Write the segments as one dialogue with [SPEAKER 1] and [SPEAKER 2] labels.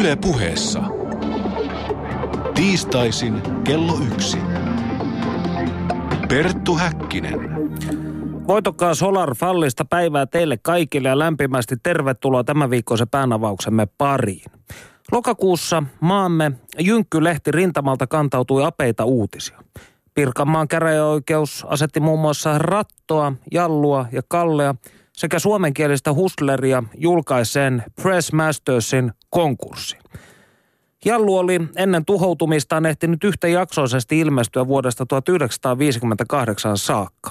[SPEAKER 1] Yle puheessa. Tiistaisin kello yksi. Perttu Häkkinen.
[SPEAKER 2] Voitokkaa Solar Fallista päivää teille kaikille ja lämpimästi tervetuloa tämän viikkoisen päänavauksemme pariin. Lokakuussa maamme Jynkkylehti rintamalta kantautui apeita uutisia. Pirkanmaan käräjäoikeus asetti muun muassa Rattoa, Jallua ja Kallea sekä suomenkielistä hustleria julkaiseen Press Mastersin konkurssin. Jallu oli ennen tuhoutumistaan ehtinyt yhtäjaksoisesti ilmestyä vuodesta 1958 saakka.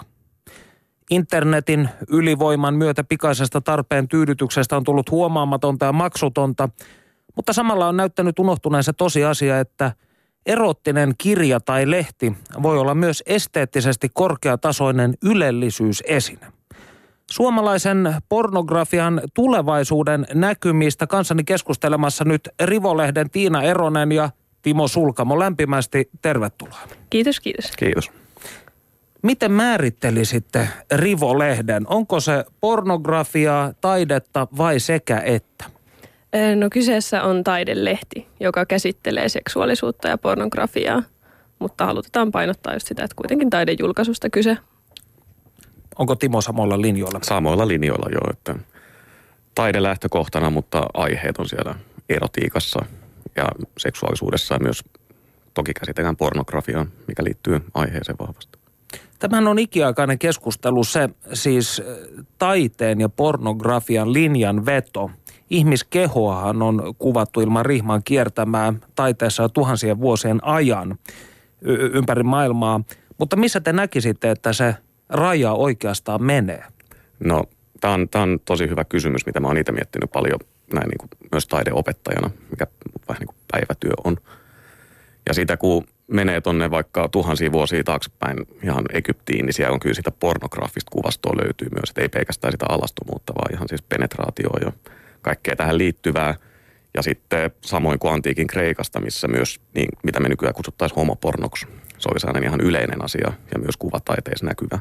[SPEAKER 2] Internetin ylivoiman myötä pikaisesta tarpeen tyydytyksestä on tullut huomaamatonta ja maksutonta, mutta samalla on näyttänyt unohtuneen se tosiasia, että erottinen kirja tai lehti voi olla myös esteettisesti korkeatasoinen ylellisyysesine. Suomalaisen pornografian tulevaisuuden näkymistä kanssani keskustelemassa nyt Rivolehden Tiina Eronen ja Timo Sulkamo. Lämpimästi tervetuloa.
[SPEAKER 3] Kiitos, kiitos.
[SPEAKER 4] Kiitos.
[SPEAKER 2] Miten määrittelisitte Rivolehden? Onko se pornografiaa, taidetta vai sekä että?
[SPEAKER 3] No kyseessä on taidelehti, joka käsittelee seksuaalisuutta ja pornografiaa, mutta halutaan painottaa just sitä, että kuitenkin taidejulkaisusta kyse.
[SPEAKER 2] Onko Timo samoilla linjoilla?
[SPEAKER 4] Samoilla linjoilla jo, että taide lähtökohtana, mutta aiheet on siellä erotiikassa ja seksuaalisuudessa ja myös toki käsitellään pornografiaa, mikä liittyy aiheeseen vahvasti.
[SPEAKER 2] Tämähän on ikiaikainen keskustelu, se siis taiteen ja pornografian linjan veto. Ihmiskehoahan on kuvattu ilman rihman kiertämää taiteessa tuhansien vuosien ajan y- ympäri maailmaa. Mutta missä te näkisitte, että se raja oikeastaan menee?
[SPEAKER 4] No, tämä on, on tosi hyvä kysymys, mitä mä oon itse miettinyt paljon näin niin kuin myös taideopettajana, mikä vähän niin kuin päivätyö on. Ja sitä kun menee tonne vaikka tuhansia vuosia taaksepäin ihan Egyptiin, niin siellä on kyllä sitä pornografista kuvastoa löytyy myös. Että ei pelkästään sitä alastomuutta, vaan ihan siis penetraatioa ja kaikkea tähän liittyvää. Ja sitten samoin kuin antiikin Kreikasta, missä myös, niin, mitä me nykyään kutsuttaisiin homopornoksi. Se oli sellainen ihan yleinen asia ja myös kuvataiteessa näkyvä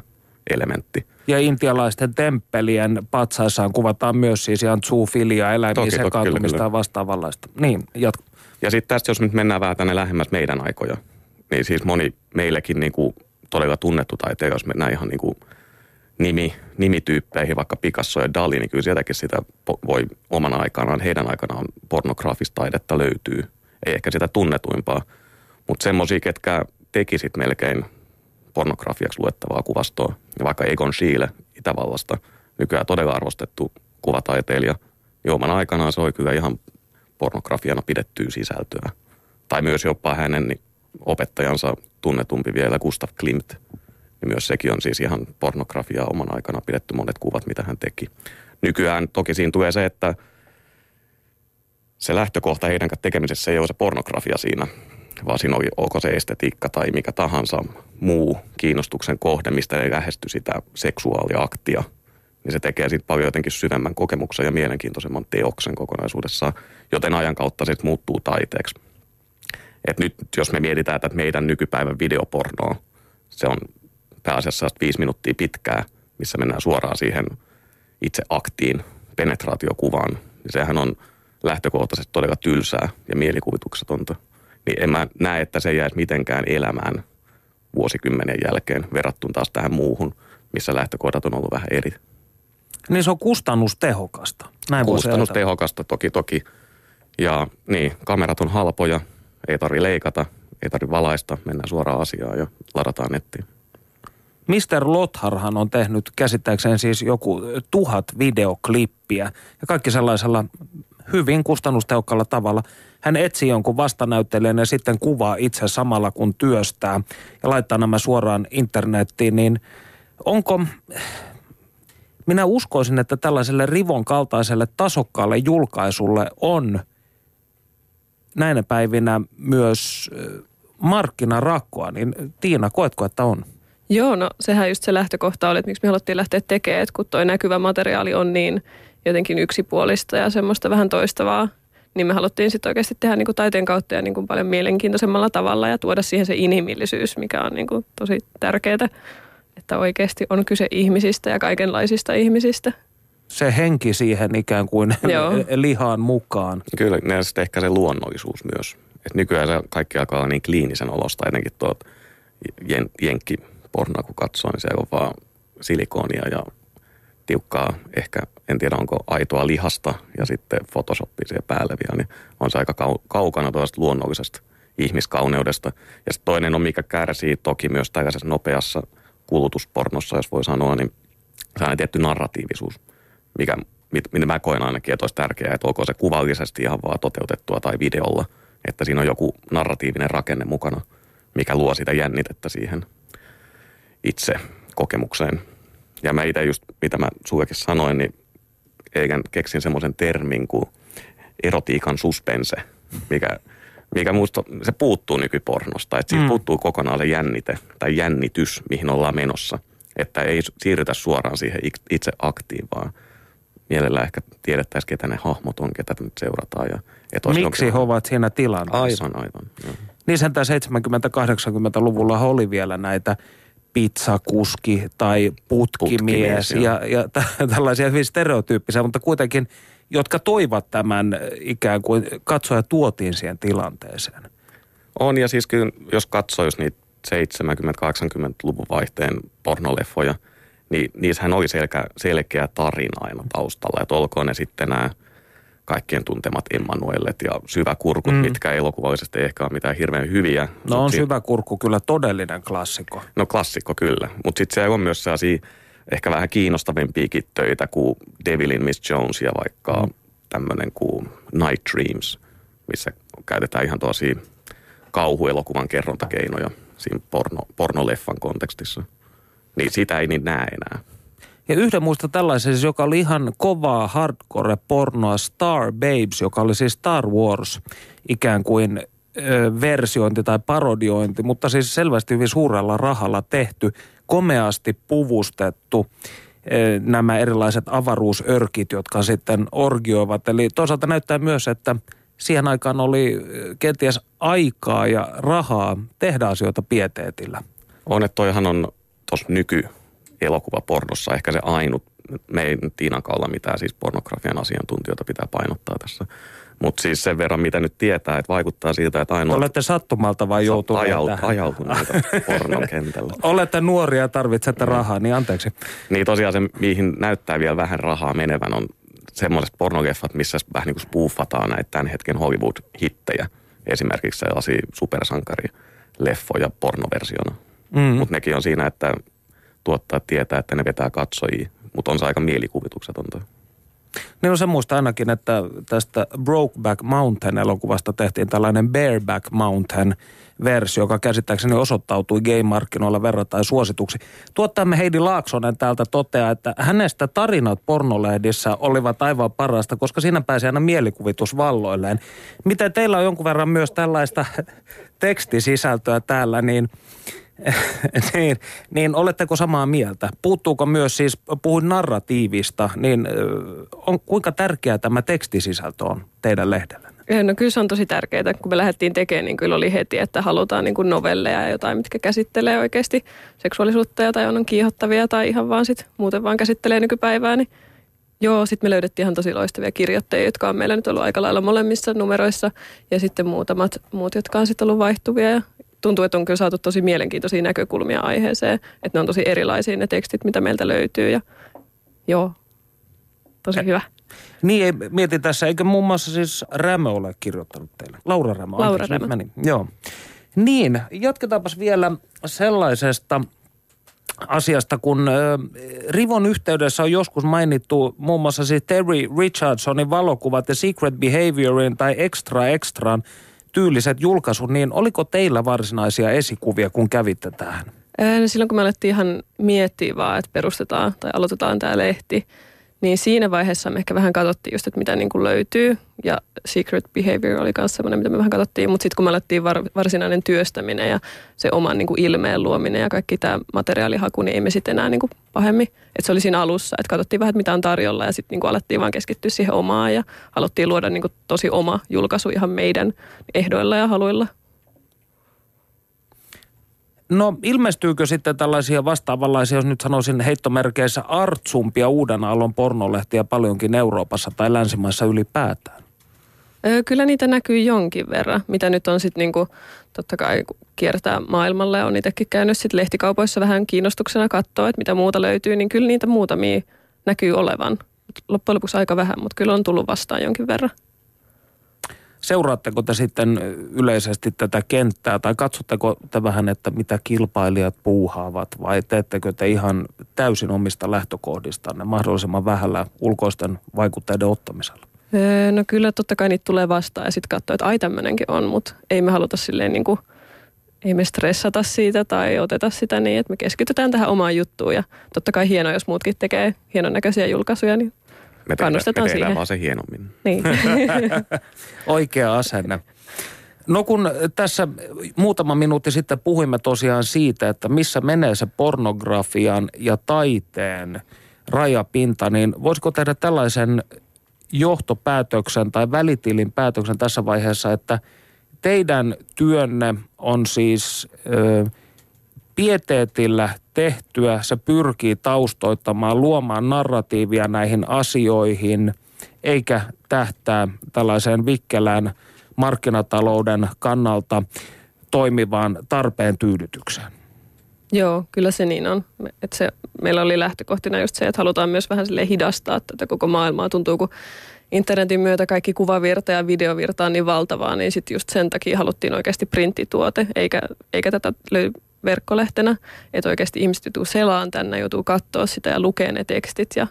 [SPEAKER 4] elementti.
[SPEAKER 2] Ja intialaisten temppelien patsaissaan kuvataan myös siis ihan zoofilia, eläimiin sekaantumista ja vastaavanlaista. Niin, jatko.
[SPEAKER 4] Ja sitten tästä, jos nyt mennään vähän tänne lähemmäs meidän aikoja, niin siis moni meillekin niin kuin todella tunnettu taiteilija, jos mennään ihan niin kuin nimi, nimityyppeihin, vaikka Picasso ja Dali, niin kyllä sieltäkin sitä voi omana aikanaan, heidän aikanaan pornografista taidetta löytyy. Ei ehkä sitä tunnetuimpaa, mutta semmoisia, ketkä tekisit melkein pornografiaksi luettavaa kuvastoa. Ja vaikka Egon Schiele Itävallasta, nykyään todella arvostettu kuvataiteilija, niin oman aikanaan se oli kyllä ihan pornografiana pidettyä sisältöä. Tai myös jopa hänen opettajansa tunnetumpi vielä Gustav Klimt, niin myös sekin on siis ihan pornografiaa oman aikana pidetty monet kuvat, mitä hän teki. Nykyään toki siinä tulee se, että se lähtökohta heidän tekemisessä ei ole se pornografia siinä, vaan siinä oli, onko se estetiikka tai mikä tahansa muu kiinnostuksen kohde, mistä ei lähesty sitä seksuaaliaktia, niin se tekee sitten paljon jotenkin syvemmän kokemuksen ja mielenkiintoisemman teoksen kokonaisuudessaan, joten ajan kautta se muuttuu taiteeksi. Et nyt jos me mietitään, että meidän nykypäivän videopornoa, se on pääasiassa viisi minuuttia pitkää, missä mennään suoraan siihen itse aktiin, penetraatiokuvaan, niin sehän on lähtökohtaisesti todella tylsää ja mielikuvituksetonta niin en mä näe, että se jäisi mitenkään elämään vuosikymmenen jälkeen verrattuna taas tähän muuhun, missä lähtökohdat on ollut vähän eri.
[SPEAKER 2] Niin se on kustannustehokasta. Näin
[SPEAKER 4] kustannustehokasta toki toki. Ja niin, kamerat on halpoja, ei tarvi leikata, ei tarvi valaista, mennään suoraan asiaan ja ladataan nettiin.
[SPEAKER 2] Mr. Lotharhan on tehnyt käsittääkseen siis joku tuhat videoklippiä ja kaikki sellaisella hyvin kustannustehokkaalla tavalla. Hän etsii jonkun vastanäyttelijän ja sitten kuvaa itse samalla kun työstää ja laittaa nämä suoraan internettiin, niin onko, minä uskoisin, että tällaiselle Rivon kaltaiselle tasokkaalle julkaisulle on näinä päivinä myös markkinarakkoa, niin Tiina, koetko, että on?
[SPEAKER 3] Joo, no sehän just se lähtökohta oli, että miksi me haluttiin lähteä tekemään, että kun toi näkyvä materiaali on niin jotenkin yksipuolista ja semmoista vähän toistavaa, niin me haluttiin sitten oikeasti tehdä niin kuin taiteen kautta ja niin kuin paljon mielenkiintoisemmalla tavalla ja tuoda siihen se inhimillisyys, mikä on niin kuin tosi tärkeää, että oikeasti on kyse ihmisistä ja kaikenlaisista ihmisistä.
[SPEAKER 2] se henki siihen ikään kuin
[SPEAKER 3] Joo.
[SPEAKER 2] lihaan mukaan.
[SPEAKER 4] Kyllä, ja sitten ehkä se luonnollisuus myös. Et nykyään se kaikki alkaa olla niin kliinisen olosta, etenkin tuot jen, jenkkipornoa kun katsoo, niin se on vaan silikoonia ja tiukkaa, ehkä en tiedä onko aitoa lihasta ja sitten Photoshopia siihen päälle vielä, niin on se aika kau- kaukana tuosta luonnollisesta ihmiskauneudesta. Ja sitten toinen on, mikä kärsii toki myös tällaisessa nopeassa kulutuspornossa, jos voi sanoa, niin sellainen tietty narratiivisuus, mikä, mit, mitä mä koen ainakin, että olisi tärkeää, että olkoon se kuvallisesti ihan vaan toteutettua tai videolla, että siinä on joku narratiivinen rakenne mukana, mikä luo sitä jännitettä siihen itse kokemukseen. Ja mä itse just, mitä mä sullekin sanoin, niin eikä keksin semmoisen termin kuin erotiikan suspense, mikä, mikä musta, se puuttuu nykypornosta. Että siitä mm. puuttuu kokonaan se jännite tai jännitys, mihin ollaan menossa. Että ei siirrytä suoraan siihen itse aktiin, vaan mielellä ehkä tiedettäisiin, ketä ne hahmot on, ketä nyt seurataan. Ja,
[SPEAKER 2] että Miksi he ovat siinä tilanteessa?
[SPEAKER 4] Aivan, aivan. Joo.
[SPEAKER 2] Niin sen 70-80-luvulla oli vielä näitä pizzakuski tai putkimies,
[SPEAKER 4] Putkimies,
[SPEAKER 2] ja, ja t- tällaisia hyvin stereotyyppisiä, mutta kuitenkin, jotka toivat tämän ikään kuin katsoja tuotiin siihen tilanteeseen.
[SPEAKER 4] On, ja siis kyllä, jos katsoo jos niitä 70-80-luvun vaihteen pornoleffoja, niin niissähän oli selkeä, selkeä tarina aina taustalla. Että olkoon ne sitten nämä kaikkien tuntemat Emmanuelet ja syväkurkut, mm. mitkä elokuvallisesti ei ehkä ole mitään hirveän hyviä.
[SPEAKER 2] No on
[SPEAKER 4] Mut sit-
[SPEAKER 2] syvä kurkku kyllä todellinen klassikko.
[SPEAKER 4] No klassikko kyllä, mutta sitten se on myös sellaisia ehkä vähän kiinnostavimpiakin töitä kuin Devilin Miss Jones ja vaikka mm. tämmöinen kuin Night Dreams, missä käytetään ihan tosi kauhuelokuvan kerrontakeinoja siinä porno, pornoleffan kontekstissa. Niin sitä ei niin näe enää.
[SPEAKER 2] Ja yhden muista tällaisen, siis, joka oli ihan kovaa hardcore-pornoa, Star Babes, joka oli siis Star Wars ikään kuin ö, versiointi tai parodiointi, mutta siis selvästi hyvin suurella rahalla tehty, komeasti puvustettu ö, nämä erilaiset avaruusörkit, jotka sitten orgioivat. Eli toisaalta näyttää myös, että siihen aikaan oli kenties aikaa ja rahaa tehdä asioita pieteetillä.
[SPEAKER 4] On, että toihan on tuossa nykyelokuvapornossa ehkä se ainut, me ei Tiinan olla mitään siis pornografian asiantuntijoita pitää painottaa tässä. Mutta siis sen verran, mitä nyt tietää, että vaikuttaa siltä, että ainoa
[SPEAKER 2] Olette sattumalta vai joutuneet
[SPEAKER 4] ajaut,
[SPEAKER 2] tähän?
[SPEAKER 4] ajautuneita pornon kentällä.
[SPEAKER 2] Olette nuoria ja tarvitsette rahaa, niin anteeksi.
[SPEAKER 4] Niin tosiaan se, mihin näyttää vielä vähän rahaa menevän, on semmoiset pornogeffat, missä vähän niin kuin spoofataan näitä tämän hetken Hollywood-hittejä. Esimerkiksi sellaisia supersankarileffoja pornoversiona.
[SPEAKER 2] Mm.
[SPEAKER 4] Mutta nekin on siinä, että tuottaa tietää, että ne vetää katsojia, mutta on se aika mielikuvituksetonta.
[SPEAKER 2] Niin on se muista ainakin, että tästä Brokeback Mountain-elokuvasta tehtiin tällainen Bareback Mountain-versio, joka käsittääkseni osoittautui gay-markkinoilla verrattain suosituksi. Tuottajamme Heidi Laaksonen täältä toteaa, että hänestä tarinat pornolehdissä olivat aivan parasta, koska siinä pääsi aina mielikuvitus valloilleen. Miten teillä on jonkun verran myös tällaista tekstisisältöä täällä, niin niin, niin oletteko samaa mieltä? Puuttuuko myös siis, puhuin narratiivista, niin on, kuinka tärkeää tämä tekstisisältö on teidän lehdellä?
[SPEAKER 3] No kyllä se on tosi tärkeää. Kun me lähdettiin tekemään, niin kyllä oli heti, että halutaan niin kuin novelleja ja jotain, mitkä käsittelee oikeasti seksuaalisuutta ja tai on kiihottavia tai ihan vaan sit muuten vaan käsittelee nykypäivää. Niin joo, sitten me löydettiin ihan tosi loistavia kirjoittajia, jotka on meillä nyt ollut aika lailla molemmissa numeroissa ja sitten muutamat muut, jotka on sitten ollut vaihtuvia ja tuntuu, että on kyllä saatu tosi mielenkiintoisia näkökulmia aiheeseen, että ne on tosi erilaisia ne tekstit, mitä meiltä löytyy ja joo, tosi hyvä.
[SPEAKER 2] Niin, mietin tässä, eikö muun muassa siis Rämö ole kirjoittanut teille? Laura Rämö.
[SPEAKER 3] Laura
[SPEAKER 2] anteeksi,
[SPEAKER 3] Rämö.
[SPEAKER 2] Meni. Joo. Niin, jatketaanpas vielä sellaisesta asiasta, kun Rivon yhteydessä on joskus mainittu muun muassa siis Terry Richardsonin valokuvat ja Secret Behaviorin tai Extra Extran tyyliset julkaisut, niin oliko teillä varsinaisia esikuvia, kun kävitte tähän?
[SPEAKER 3] Ää, no Silloin kun me alettiin ihan miettiä vaan, että perustetaan tai aloitetaan tämä lehti, niin siinä vaiheessa me ehkä vähän katsottiin just, että mitä niin kuin löytyy. Ja Secret Behavior oli myös semmoinen, mitä me vähän katsottiin. Mutta sitten kun me alettiin var, varsinainen työstäminen ja se oman niin kuin ilmeen luominen ja kaikki tämä materiaalihaku, niin ei me sitten enää niin kuin pahemmin. Että se oli siinä alussa, että katsottiin vähän, että mitä on tarjolla ja sitten niin alettiin vaan keskittyä siihen omaan ja haluttiin luoda niin kuin tosi oma julkaisu ihan meidän ehdoilla ja haluilla.
[SPEAKER 2] No ilmestyykö sitten tällaisia vastaavanlaisia, jos nyt sanoisin heittomerkeissä artsumpia uuden aallon pornolehtiä paljonkin Euroopassa tai länsimaissa ylipäätään?
[SPEAKER 3] Öö, kyllä niitä näkyy jonkin verran, mitä nyt on sitten niinku, totta kai kiertää maailmalle. On itsekin käynyt sitten lehtikaupoissa vähän kiinnostuksena katsoa, että mitä muuta löytyy, niin kyllä niitä muutamia näkyy olevan. Loppujen lopuksi aika vähän, mutta kyllä on tullut vastaan jonkin verran.
[SPEAKER 2] Seuraatteko te sitten yleisesti tätä kenttää tai katsotteko te vähän, että mitä kilpailijat puuhaavat vai teettekö te ihan täysin omista lähtökohdistanne mahdollisimman vähällä ulkoisten vaikutteiden ottamisella?
[SPEAKER 3] Öö, no kyllä totta kai niitä tulee vastaan ja sitten katsoo, että ai tämmöinenkin on, mutta ei me haluta silleen niin kuin, ei me stressata siitä tai oteta sitä niin, että me keskitytään tähän omaan juttuun ja totta kai hienoa, jos muutkin tekee hienon näköisiä julkaisuja, niin
[SPEAKER 4] Me
[SPEAKER 3] Kannustetaan
[SPEAKER 4] me
[SPEAKER 3] siihen.
[SPEAKER 4] vaan se hienommin.
[SPEAKER 3] niin.
[SPEAKER 2] Oikea asenne. No kun tässä muutama minuutti sitten puhuimme tosiaan siitä, että missä menee se pornografian ja taiteen rajapinta, niin voisiko tehdä tällaisen johtopäätöksen tai välitilin päätöksen tässä vaiheessa, että teidän työnne on siis ö, pieteetillä tehtyä, se pyrkii taustoittamaan, luomaan narratiivia näihin asioihin, eikä tähtää tällaiseen vikkelään markkinatalouden kannalta toimivaan tarpeen tyydytykseen.
[SPEAKER 3] Joo, kyllä se niin on. Et se, meillä oli lähtökohtina just se, että halutaan myös vähän silleen hidastaa tätä koko maailmaa. Tuntuu, kun internetin myötä kaikki kuvavirta ja videovirta on niin valtavaa, niin sitten just sen takia haluttiin oikeasti printtituote, eikä, eikä tätä löy verkkolehtenä. Että oikeasti ihmiset joutuu selaan tänne, joutuu katsoa sitä ja lukea ne tekstit ja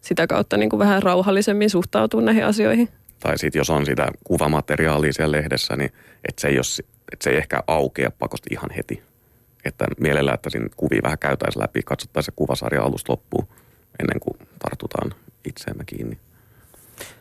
[SPEAKER 3] sitä kautta niin kuin vähän rauhallisemmin suhtautua näihin asioihin.
[SPEAKER 4] Tai sitten jos on sitä kuvamateriaalia siellä lehdessä, niin että se, ei jos, että se ei ehkä aukea pakosti ihan heti. Että mielellään, että siinä kuvia vähän käytäisiin läpi, katsottaisiin se kuvasarja alusta loppuun ennen kuin tartutaan itseemme kiinni.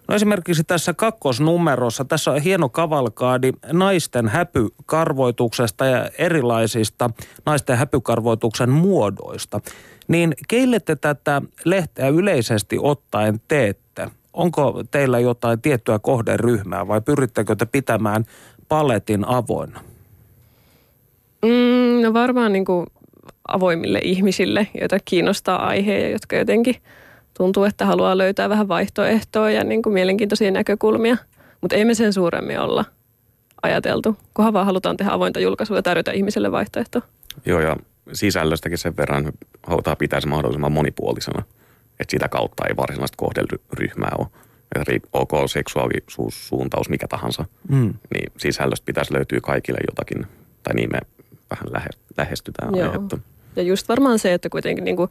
[SPEAKER 2] No esimerkiksi tässä kakkosnumerossa, tässä on hieno kavalkaadi naisten häpykarvoituksesta ja erilaisista naisten häpykarvoituksen muodoista. Niin keille te tätä lehteä yleisesti ottaen teette? Onko teillä jotain tiettyä kohderyhmää vai pyrittekö te pitämään paletin avoinna?
[SPEAKER 3] Mm, no varmaan niin kuin avoimille ihmisille, joita kiinnostaa aihe ja jotka jotenkin tuntuu, että haluaa löytää vähän vaihtoehtoa ja niin kuin mielenkiintoisia näkökulmia. Mutta ei me sen suuremmin olla ajateltu, kunhan vaan halutaan tehdä avointa julkaisua ja tarjota ihmiselle vaihtoehto.
[SPEAKER 4] Joo, ja sisällöstäkin sen verran halutaan pitää se mahdollisimman monipuolisena. Että sitä kautta ei varsinaista kohderyhmää ole. Että riip- ok seksuaalisuussuuntaus mikä tahansa,
[SPEAKER 2] Mm.
[SPEAKER 4] niin sisällöstä pitäisi löytyä kaikille jotakin. Tai niin me vähän lähe- lähestytään
[SPEAKER 3] Joo.
[SPEAKER 4] aihetta.
[SPEAKER 3] Ja just varmaan se, että kuitenkin niin kuin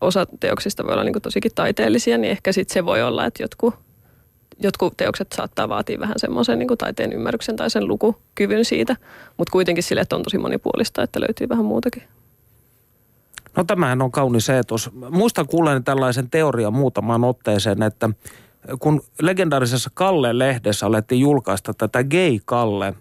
[SPEAKER 3] osa teoksista voi olla niin tosikin taiteellisia, niin ehkä sitten se voi olla, että jotkut, jotkut teokset saattaa vaatia vähän semmoisen niin taiteen ymmärryksen tai sen lukukyvyn siitä, mutta kuitenkin sille, että on tosi monipuolista, että löytyy vähän muutakin.
[SPEAKER 2] No tämähän on kaunis eetos. Muistan kuulleeni tällaisen teorian muutamaan otteeseen, että kun legendaarisessa Kalle-lehdessä alettiin julkaista tätä Gay Kalle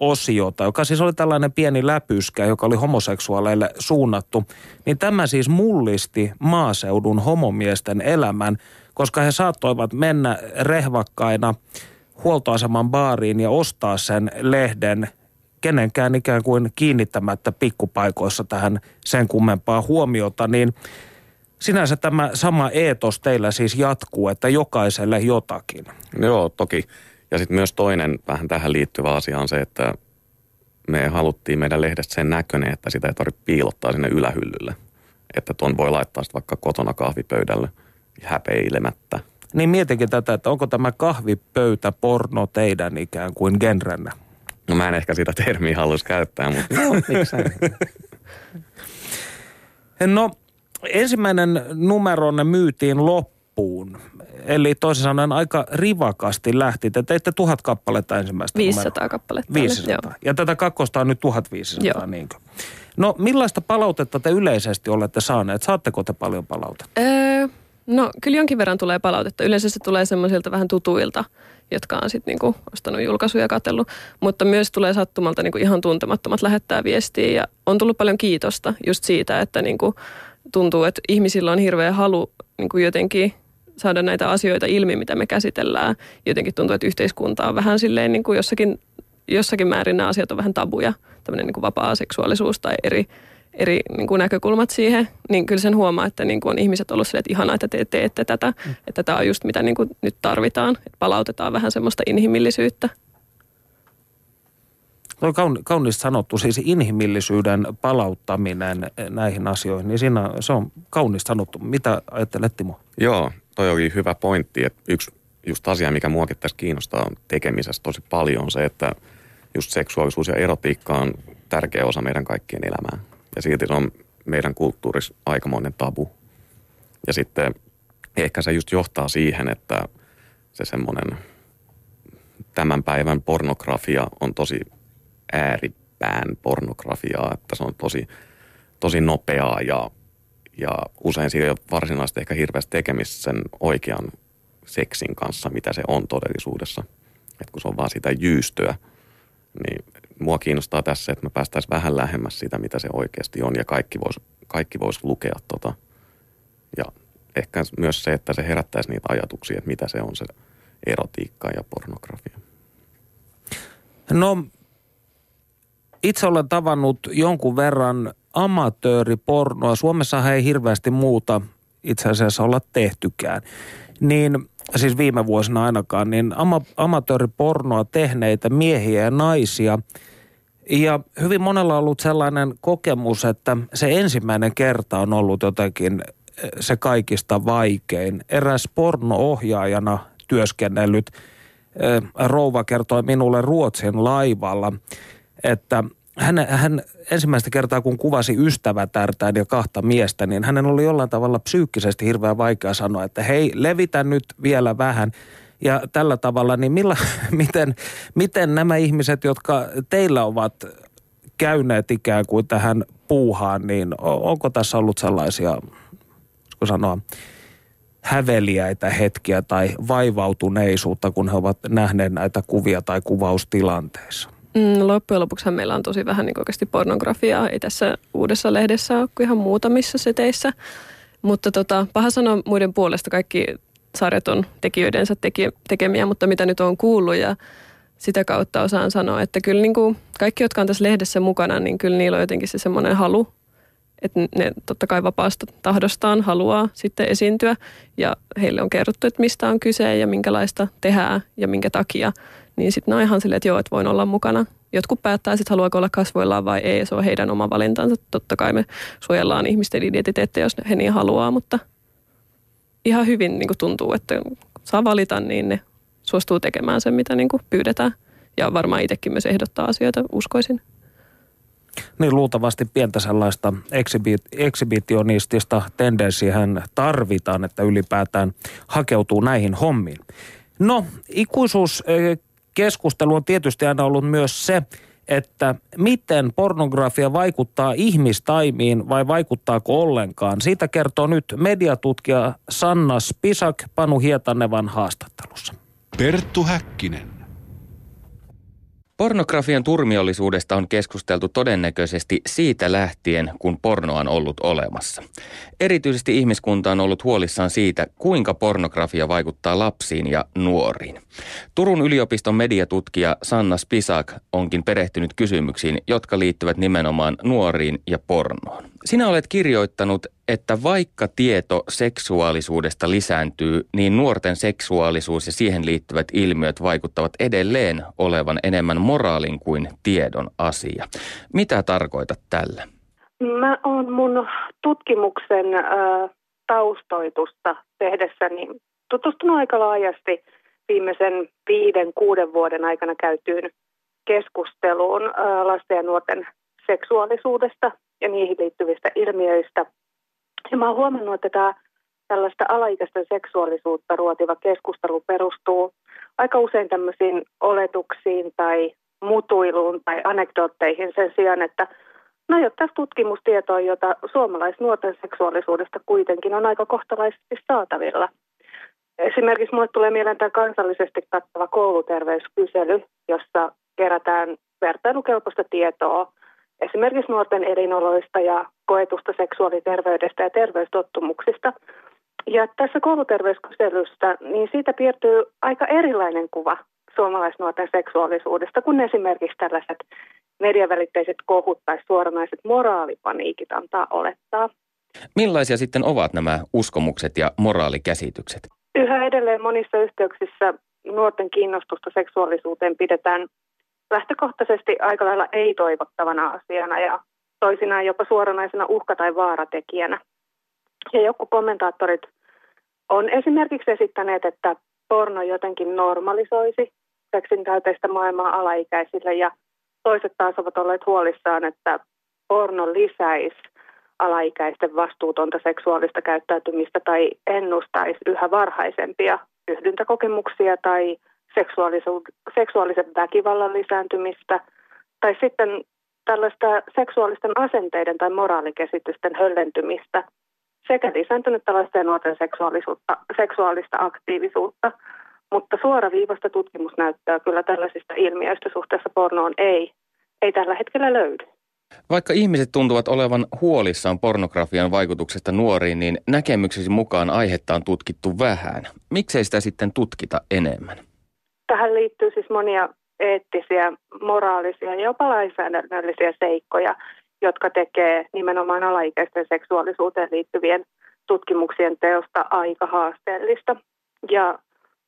[SPEAKER 2] osiota, joka siis oli tällainen pieni läpyskä, joka oli homoseksuaaleille suunnattu, niin tämä siis mullisti maaseudun homomiesten elämän, koska he saattoivat mennä rehvakkaina huoltoaseman baariin ja ostaa sen lehden kenenkään ikään kuin kiinnittämättä pikkupaikoissa tähän sen kummempaa huomiota, niin sinänsä tämä sama eetos teillä siis jatkuu, että jokaiselle jotakin.
[SPEAKER 4] Joo, toki. Ja sitten myös toinen vähän tähän liittyvä asia on se, että me haluttiin meidän lehdestä sen näköinen, että sitä ei tarvitse piilottaa sinne ylähyllylle. Että tuon voi laittaa sitten vaikka kotona kahvipöydälle häpeilemättä.
[SPEAKER 2] Niin mietinkin tätä, että onko tämä kahvipöytä porno teidän ikään kuin genrenne?
[SPEAKER 4] No mä en ehkä sitä termiä halus käyttää, mutta
[SPEAKER 2] No, miksei. No, ensimmäinen numeronne myytiin loppuun. Eli toisin sanoen aika rivakasti lähti. Te teitte tuhat kappaletta ensimmäistä
[SPEAKER 3] 500
[SPEAKER 2] numeroa.
[SPEAKER 3] kappaletta.
[SPEAKER 2] 500.
[SPEAKER 3] Joo.
[SPEAKER 2] Ja tätä kakkosta on nyt 1500,
[SPEAKER 3] Joo.
[SPEAKER 2] niinkö? No, millaista palautetta te yleisesti olette saaneet? Saatteko te paljon palautetta?
[SPEAKER 3] Öö, no kyllä jonkin verran tulee palautetta. Yleensä se tulee semmoisilta vähän tutuilta, jotka on sitten niinku ostanut julkaisuja ja katsellut. Mutta myös tulee sattumalta niinku ihan tuntemattomat lähettää viestiä ja on tullut paljon kiitosta just siitä, että niinku tuntuu, että ihmisillä on hirveä halu niinku jotenkin saada näitä asioita ilmi, mitä me käsitellään. Jotenkin tuntuu, että yhteiskunta on vähän silleen niin kuin jossakin jossakin määrin nämä asiat on vähän tabuja, tämmöinen niin kuin vapaa seksuaalisuus tai eri, eri niin kuin näkökulmat siihen, niin kyllä sen huomaa, että niin kuin on ihmiset ollut silleen, että ihanaa, että te teette tätä, mm. että tämä on just mitä niin kuin nyt tarvitaan, että palautetaan vähän semmoista inhimillisyyttä.
[SPEAKER 2] Tuo kauni, kauniisti sanottu, siis inhimillisyyden palauttaminen näihin asioihin, niin siinä se on kauniisti sanottu. Mitä ajattelet Timo?
[SPEAKER 4] Joo, toi oli hyvä pointti, että yksi just asia, mikä muakin tässä kiinnostaa tekemisessä tosi paljon, on se, että just seksuaalisuus ja erotiikka on tärkeä osa meidän kaikkien elämää. Ja silti se on meidän kulttuurissa aikamoinen tabu. Ja sitten ehkä se just johtaa siihen, että se semmoinen tämän päivän pornografia on tosi ääripään pornografiaa, että se on tosi, tosi nopeaa ja, ja usein siinä ei ole varsinaisesti ehkä hirveästi tekemistä sen oikean seksin kanssa, mitä se on todellisuudessa. Et kun se on vaan sitä jyystöä, niin mua kiinnostaa tässä, että me päästäisiin vähän lähemmäs sitä, mitä se oikeasti on ja kaikki voisi kaikki vois lukea tota. Ja ehkä myös se, että se herättäisi niitä ajatuksia, että mitä se on se erotiikka ja pornografia.
[SPEAKER 2] No itse olen tavannut jonkun verran amatööripornoa. Suomessa ei hirveästi muuta itse asiassa olla tehtykään. Niin siis viime vuosina ainakaan, niin ama, amatööripornoa tehneitä miehiä ja naisia. Ja hyvin monella on ollut sellainen kokemus, että se ensimmäinen kerta on ollut jotenkin eh, se kaikista vaikein. Eräs porno-ohjaajana työskennellyt eh, rouva kertoi minulle Ruotsin laivalla, että hän, hän ensimmäistä kertaa, kun kuvasi ystävätärtään ja kahta miestä, niin hänen oli jollain tavalla psyykkisesti hirveän vaikea sanoa, että hei, levitä nyt vielä vähän. Ja tällä tavalla, niin millä, miten, miten nämä ihmiset, jotka teillä ovat käyneet ikään kuin tähän puuhaan, niin onko tässä ollut sellaisia, voisiko sanoa, häveliäitä hetkiä tai vaivautuneisuutta, kun he ovat nähneet näitä kuvia tai kuvaustilanteissa?
[SPEAKER 3] Mm, loppujen lopuksi meillä on tosi vähän niin oikeasti pornografiaa. Ei tässä uudessa lehdessä ole kuin ihan muutamissa seteissä. Mutta tota, paha sanoa muiden puolesta kaikki sarjat on tekijöidensä teki, tekemiä, mutta mitä nyt on kuullut ja sitä kautta osaan sanoa, että kyllä niin kuin kaikki, jotka on tässä lehdessä mukana, niin kyllä niillä on jotenkin se semmoinen halu, että ne totta kai vapaasta tahdostaan haluaa sitten esiintyä ja heille on kerrottu, että mistä on kyse ja minkälaista tehdään ja minkä takia – niin sitten ne on ihan silleen, että joo, että voin olla mukana. Jotkut päättää sitten, haluaako olla kasvoillaan vai ei, se on heidän oma valintansa. Totta kai me suojellaan ihmisten identiteettiä, jos he niin haluaa, mutta ihan hyvin niin kuin tuntuu, että saa valita, niin ne suostuu tekemään sen, mitä niin kuin pyydetään. Ja varmaan itsekin myös ehdottaa asioita, uskoisin.
[SPEAKER 2] Niin luultavasti pientä sellaista eksibitionistista tendenssiä tarvitaan, että ylipäätään hakeutuu näihin hommiin. No, ikuisuus keskustelu on tietysti aina ollut myös se, että miten pornografia vaikuttaa ihmistaimiin vai vaikuttaako ollenkaan. Siitä kertoo nyt mediatutkija Sanna Spisak Panu Hietanevan haastattelussa.
[SPEAKER 1] Perttu Häkkinen.
[SPEAKER 5] Pornografian turmiollisuudesta on keskusteltu todennäköisesti siitä lähtien, kun porno on ollut olemassa. Erityisesti ihmiskunta on ollut huolissaan siitä, kuinka pornografia vaikuttaa lapsiin ja nuoriin. Turun yliopiston mediatutkija Sanna Spisak onkin perehtynyt kysymyksiin, jotka liittyvät nimenomaan nuoriin ja pornoon. Sinä olet kirjoittanut, että vaikka tieto seksuaalisuudesta lisääntyy, niin nuorten seksuaalisuus ja siihen liittyvät ilmiöt vaikuttavat edelleen olevan enemmän moraalin kuin tiedon asia. Mitä tarkoitat tällä?
[SPEAKER 6] Mä oon mun tutkimuksen äh, taustoitusta tehdessäni tutustunut aika laajasti viimeisen viiden, kuuden vuoden aikana käytyyn keskusteluun äh, lasten ja nuorten seksuaalisuudesta ja niihin liittyvistä ilmiöistä. Ja mä oon huomannut, että tämä tällaista alaikäisten seksuaalisuutta ruotiva keskustelu perustuu aika usein tämmöisiin oletuksiin tai mutuiluun tai anekdootteihin sen sijaan, että no tässä tutkimustietoa, jota suomalaisnuorten seksuaalisuudesta kuitenkin on aika kohtalaisesti saatavilla. Esimerkiksi mulle tulee mieleen tämä kansallisesti kattava kouluterveyskysely, jossa kerätään vertailukelpoista tietoa esimerkiksi nuorten elinoloista ja koetusta seksuaaliterveydestä ja terveystottumuksista. Ja tässä kouluterveyskyselystä, niin siitä piirtyy aika erilainen kuva suomalaisnuorten seksuaalisuudesta, kun esimerkiksi tällaiset mediavälitteiset kohut tai suoranaiset moraalipaniikit antaa olettaa.
[SPEAKER 5] Millaisia sitten ovat nämä uskomukset ja moraalikäsitykset?
[SPEAKER 6] Yhä edelleen monissa yhteyksissä nuorten kiinnostusta seksuaalisuuteen pidetään lähtökohtaisesti aika lailla ei-toivottavana asiana ja toisinaan jopa suoranaisena uhka- tai vaaratekijänä. Ja joku kommentaattorit on esimerkiksi esittäneet, että porno jotenkin normalisoisi seksin täyteistä maailmaa alaikäisille ja toiset taas ovat olleet huolissaan, että porno lisäisi alaikäisten vastuutonta seksuaalista käyttäytymistä tai ennustaisi yhä varhaisempia yhdyntäkokemuksia tai seksuaalisen väkivallan lisääntymistä tai sitten tällaista seksuaalisten asenteiden tai moraalikäsitysten höllentymistä sekä lisääntynyttä lasten ja nuorten seksuaalisuutta, seksuaalista aktiivisuutta. Mutta suoraviivasta tutkimusnäyttöä kyllä tällaisista ilmiöistä suhteessa pornoon ei, ei tällä hetkellä löydy.
[SPEAKER 5] Vaikka ihmiset tuntuvat olevan huolissaan pornografian vaikutuksesta nuoriin, niin näkemyksesi mukaan aihetta on tutkittu vähän. Miksei sitä sitten tutkita enemmän?
[SPEAKER 6] Tähän liittyy siis monia eettisiä, moraalisia ja jopa lainsäädännöllisiä seikkoja, jotka tekee nimenomaan alaikäisten seksuaalisuuteen liittyvien tutkimuksien teosta aika haasteellista. Ja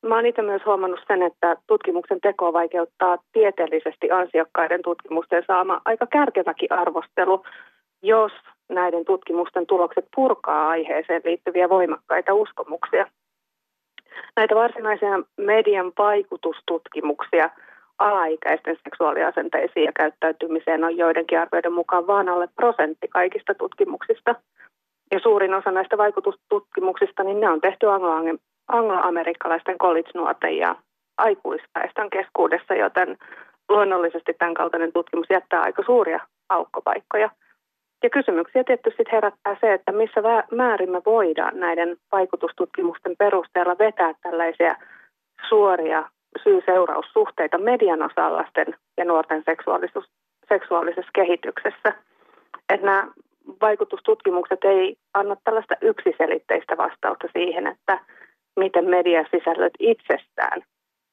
[SPEAKER 6] mä oon itse myös huomannut sen, että tutkimuksen teko vaikeuttaa tieteellisesti ansiokkaiden tutkimusten saama aika kärkeväkin arvostelu, jos näiden tutkimusten tulokset purkaa aiheeseen liittyviä voimakkaita uskomuksia. Näitä varsinaisia median vaikutustutkimuksia alaikäisten seksuaaliasenteisiin ja käyttäytymiseen on joidenkin arvioiden mukaan vain alle prosentti kaikista tutkimuksista. Ja suurin osa näistä vaikutustutkimuksista, niin ne on tehty angloamerikkalaisten college-nuorten ja aikuisväestön keskuudessa, joten luonnollisesti tämän kaltainen tutkimus jättää aika suuria aukkopaikkoja. Ja kysymyksiä tietysti herättää se, että missä määrin me voidaan näiden vaikutustutkimusten perusteella vetää tällaisia suoria syy-seuraussuhteita median osa lasten ja nuorten seksuaalisessa kehityksessä. Että nämä vaikutustutkimukset ei anna tällaista yksiselitteistä vastausta siihen, että miten mediasisällöt itsestään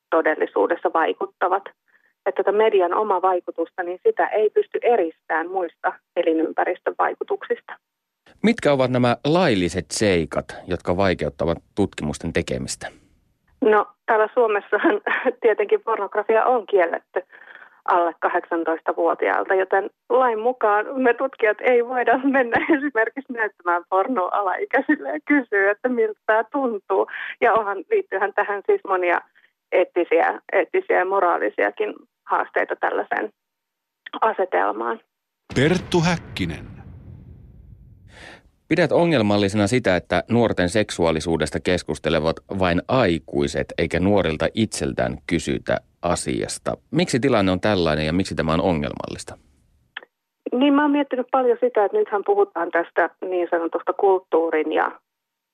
[SPEAKER 6] todellisuudessa vaikuttavat. Että tätä median oma vaikutusta, niin sitä ei pysty eristämään muista elinympäristön vaikutuksista.
[SPEAKER 5] Mitkä ovat nämä lailliset seikat, jotka vaikeuttavat tutkimusten tekemistä?
[SPEAKER 6] No täällä Suomessahan tietenkin pornografia on kielletty alle 18-vuotiaalta, joten lain mukaan me tutkijat ei voida mennä esimerkiksi näyttämään pornoa alaikäisille ja kysyä, että miltä tämä tuntuu. Ja onhan, liittyyhän tähän siis monia eettisiä, eettisiä ja moraalisiakin haasteita tällaiseen asetelmaan.
[SPEAKER 1] Perttu Häkkinen.
[SPEAKER 5] Pidät ongelmallisena sitä, että nuorten seksuaalisuudesta keskustelevat vain aikuiset, eikä nuorilta itseltään kysytä asiasta. Miksi tilanne on tällainen ja miksi tämä on ongelmallista?
[SPEAKER 6] Niin mä oon miettinyt paljon sitä, että nythän puhutaan tästä niin sanotusta kulttuurin ja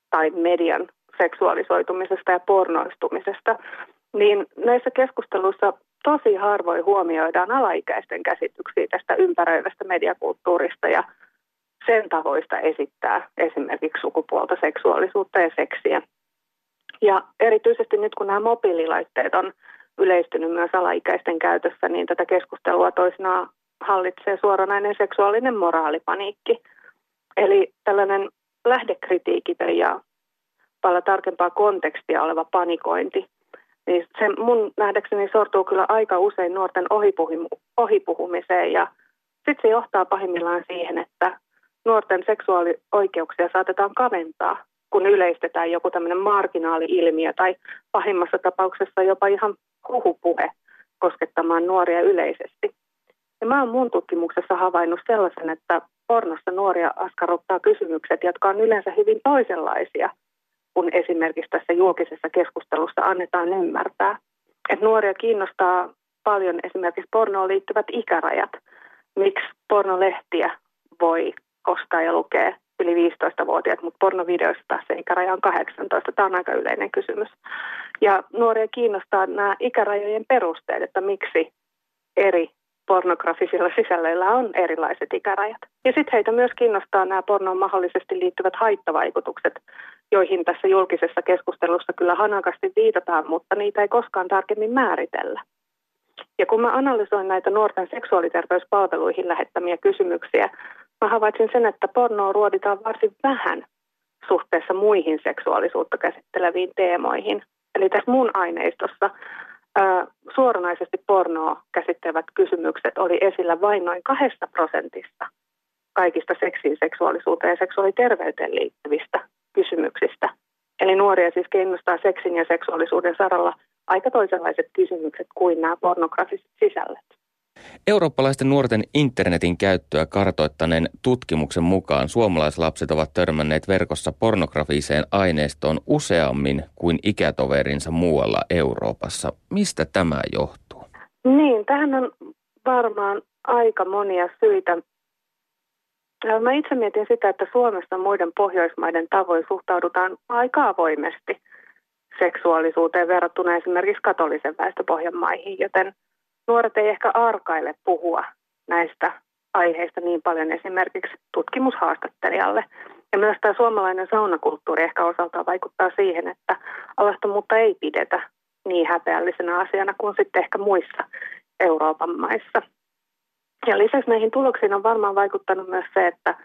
[SPEAKER 6] tai median seksuaalisoitumisesta ja pornoistumisesta. Niin näissä keskusteluissa tosi harvoin huomioidaan alaikäisten käsityksiä tästä ympäröivästä mediakulttuurista ja sen tavoista esittää esimerkiksi sukupuolta, seksuaalisuutta ja seksiä. Ja erityisesti nyt kun nämä mobiililaitteet on yleistynyt myös alaikäisten käytössä, niin tätä keskustelua toisinaan hallitsee suoranainen seksuaalinen moraalipaniikki. Eli tällainen lähdekritiikitön ja paljon tarkempaa kontekstia oleva panikointi, niin se mun nähdäkseni sortuu kyllä aika usein nuorten ohipuhumiseen ja sitten se johtaa pahimmillaan siihen, että nuorten seksuaalioikeuksia saatetaan kaventaa, kun yleistetään joku tämmöinen marginaali-ilmiö tai pahimmassa tapauksessa jopa ihan huhupuhe koskettamaan nuoria yleisesti. Ja mä oon mun tutkimuksessa havainnut sellaisen, että pornossa nuoria askarruttaa kysymykset, jotka on yleensä hyvin toisenlaisia kun esimerkiksi tässä julkisessa keskustelussa annetaan ymmärtää. Että nuoria kiinnostaa paljon esimerkiksi pornoon liittyvät ikärajat. Miksi pornolehtiä voi ostaa ja lukea yli 15-vuotiaat, mutta pornovideoissa taas se ikäraja on 18. Tämä on aika yleinen kysymys. Ja nuoria kiinnostaa nämä ikärajojen perusteet, että miksi eri pornografisilla sisällöillä on erilaiset ikärajat. Ja sitten heitä myös kiinnostaa nämä pornoon mahdollisesti liittyvät haittavaikutukset, joihin tässä julkisessa keskustelussa kyllä hanakasti viitataan, mutta niitä ei koskaan tarkemmin määritellä. Ja kun mä analysoin näitä nuorten seksuaaliterveyspalveluihin lähettämiä kysymyksiä, mä havaitsin sen, että pornoa ruoditaan varsin vähän suhteessa muihin seksuaalisuutta käsitteleviin teemoihin. Eli tässä mun aineistossa ää, suoranaisesti pornoa käsittelevät kysymykset oli esillä vain noin kahdesta prosentista kaikista seksiin, seksuaalisuuteen ja seksuaaliterveyteen liittyvistä kysymyksistä. Eli nuoria siis kiinnostaa seksin ja seksuaalisuuden saralla aika toisenlaiset kysymykset kuin nämä pornografiset sisällöt.
[SPEAKER 5] Eurooppalaisten nuorten internetin käyttöä kartoittaneen tutkimuksen mukaan suomalaislapset ovat törmänneet verkossa pornografiseen aineistoon useammin kuin ikätoverinsa muualla Euroopassa. Mistä tämä johtuu?
[SPEAKER 6] Niin, tähän on varmaan aika monia syitä. Mä itse mietin sitä, että Suomessa muiden Pohjoismaiden tavoin suhtaudutaan aika avoimesti seksuaalisuuteen verrattuna esimerkiksi katolisen väestöpohjan maihin, joten nuoret ei ehkä arkaile puhua näistä aiheista niin paljon esimerkiksi tutkimushaastattelijalle. Ja myös tämä suomalainen saunakulttuuri ehkä osaltaan vaikuttaa siihen, että alastomuutta ei pidetä niin häpeällisenä asiana kuin sitten ehkä muissa Euroopan maissa. Ja lisäksi näihin tuloksiin on varmaan vaikuttanut myös se, että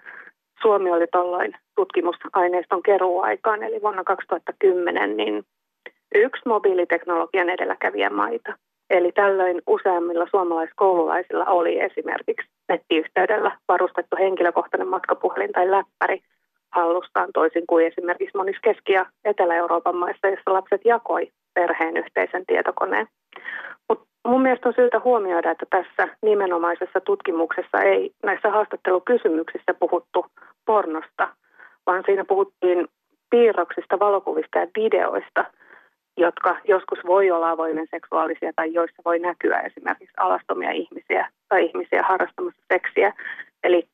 [SPEAKER 6] Suomi oli tuolloin tutkimusaineiston keruuaikaan, eli vuonna 2010, niin yksi mobiiliteknologian edelläkävijä maita. Eli tällöin useammilla suomalaiskoululaisilla oli esimerkiksi nettiyhteydellä varustettu henkilökohtainen matkapuhelin tai läppäri hallustaan toisin kuin esimerkiksi monissa Keski- ja Etelä-Euroopan maissa, joissa lapset jakoi perheen yhteisen tietokoneen. Mutta mun mielestä on syytä huomioida, että tässä nimenomaisessa tutkimuksessa ei näissä haastattelukysymyksissä puhuttu pornosta, vaan siinä puhuttiin piirroksista, valokuvista ja videoista, jotka joskus voi olla avoimen seksuaalisia tai joissa voi näkyä esimerkiksi alastomia ihmisiä tai ihmisiä harrastamassa seksiä. Eli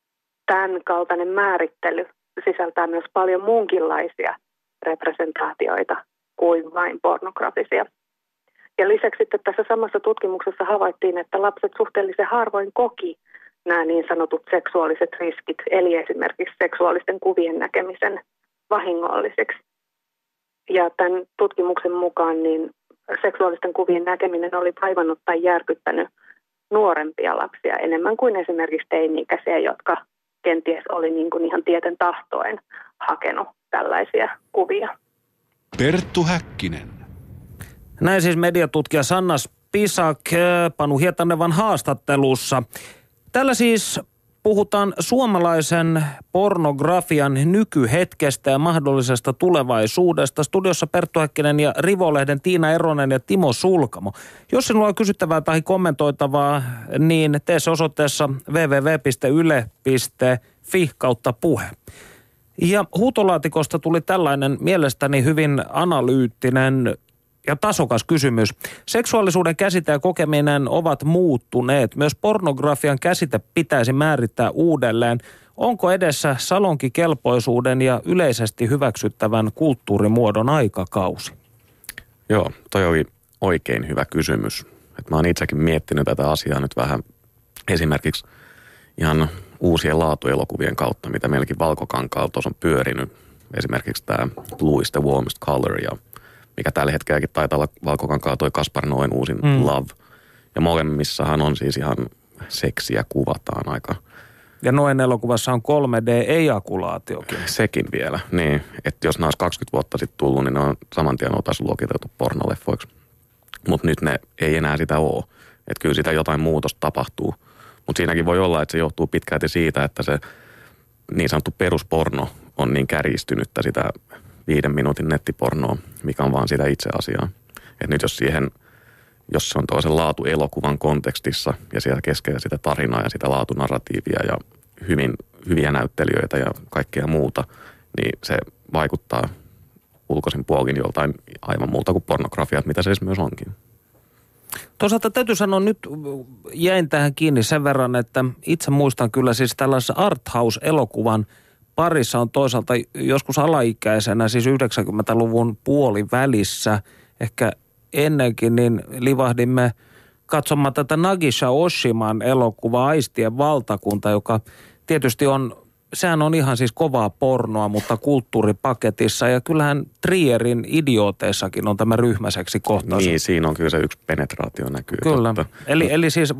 [SPEAKER 6] tämän kaltainen määrittely sisältää myös paljon muunkinlaisia representaatioita kuin vain pornografisia. Ja lisäksi sitten tässä samassa tutkimuksessa havaittiin, että lapset suhteellisen harvoin koki nämä niin sanotut seksuaaliset riskit, eli esimerkiksi seksuaalisten kuvien näkemisen vahingolliseksi. Ja tämän tutkimuksen mukaan niin seksuaalisten kuvien näkeminen oli vaivannut tai järkyttänyt nuorempia lapsia enemmän kuin esimerkiksi teini-ikäisiä, jotka kenties oli niin kuin ihan tieten tahtoen hakenut tällaisia kuvia.
[SPEAKER 1] Perttu Häkkinen.
[SPEAKER 2] Näin siis mediatutkija Sanna Spisak Panu Hietanevan haastattelussa. Tällä siis puhutaan suomalaisen pornografian nykyhetkestä ja mahdollisesta tulevaisuudesta. Studiossa Perttu Häkkinen ja Rivolehden Tiina Eronen ja Timo Sulkamo. Jos sinulla on kysyttävää tai kommentoitavaa, niin tee se osoitteessa www.yle.fi kautta puhe. Ja huutolaatikosta tuli tällainen mielestäni hyvin analyyttinen ja tasokas kysymys. Seksuaalisuuden käsite ja kokeminen ovat muuttuneet. Myös pornografian käsite pitäisi määrittää uudelleen. Onko edessä salonkikelpoisuuden ja yleisesti hyväksyttävän kulttuurimuodon aikakausi?
[SPEAKER 4] Joo, toi oli oikein hyvä kysymys. Et mä oon itsekin miettinyt tätä asiaa nyt vähän esimerkiksi ihan uusien laatuelokuvien kautta, mitä meilläkin Valkokankaalla on pyörinyt. Esimerkiksi tämä Blue is the warmest color ja – mikä tällä hetkelläkin taitaa olla Valkokankaa toi Kaspar Noen uusin mm. Love. Ja molemmissahan on siis ihan seksiä kuvataan aika.
[SPEAKER 2] Ja Noen elokuvassa on 3D-ejakulaatiokin.
[SPEAKER 4] Sekin vielä, niin. Että jos nämä olisi 20 vuotta sitten tullut, niin ne on saman tien oltaisiin luokiteltu pornoleffoiksi. Mutta nyt ne ei enää sitä ole. Että kyllä sitä jotain muutosta tapahtuu. Mutta siinäkin voi olla, että se johtuu pitkälti siitä, että se niin sanottu perusporno on niin kärjistynyttä sitä viiden minuutin nettipornoa, mikä on vaan sitä itse asiaa. Et nyt jos siihen, jos se on toisen laatuelokuvan kontekstissa ja siellä keskellä sitä tarinaa ja sitä laatunarratiivia ja hyvin, hyviä näyttelijöitä ja kaikkea muuta, niin se vaikuttaa ulkoisin puolin joltain aivan muuta kuin pornografiat, mitä se myös onkin.
[SPEAKER 2] Toisaalta täytyy sanoa, nyt jäin tähän kiinni sen verran, että itse muistan kyllä siis tällaisen arthouse-elokuvan – parissa on toisaalta joskus alaikäisenä, siis 90-luvun puolivälissä, ehkä ennenkin, niin livahdimme katsomaan tätä Nagisha Oshiman elokuvaa Aistien valtakunta, joka tietysti on sehän on ihan siis kovaa pornoa, mutta kulttuuripaketissa. Ja kyllähän Trierin idiooteissakin on tämä ryhmäseksi kohtaus.
[SPEAKER 4] Niin, siinä on kyllä se yksi penetraatio näkyy.
[SPEAKER 2] Kyllä.
[SPEAKER 4] Totta.
[SPEAKER 2] Eli, eli siis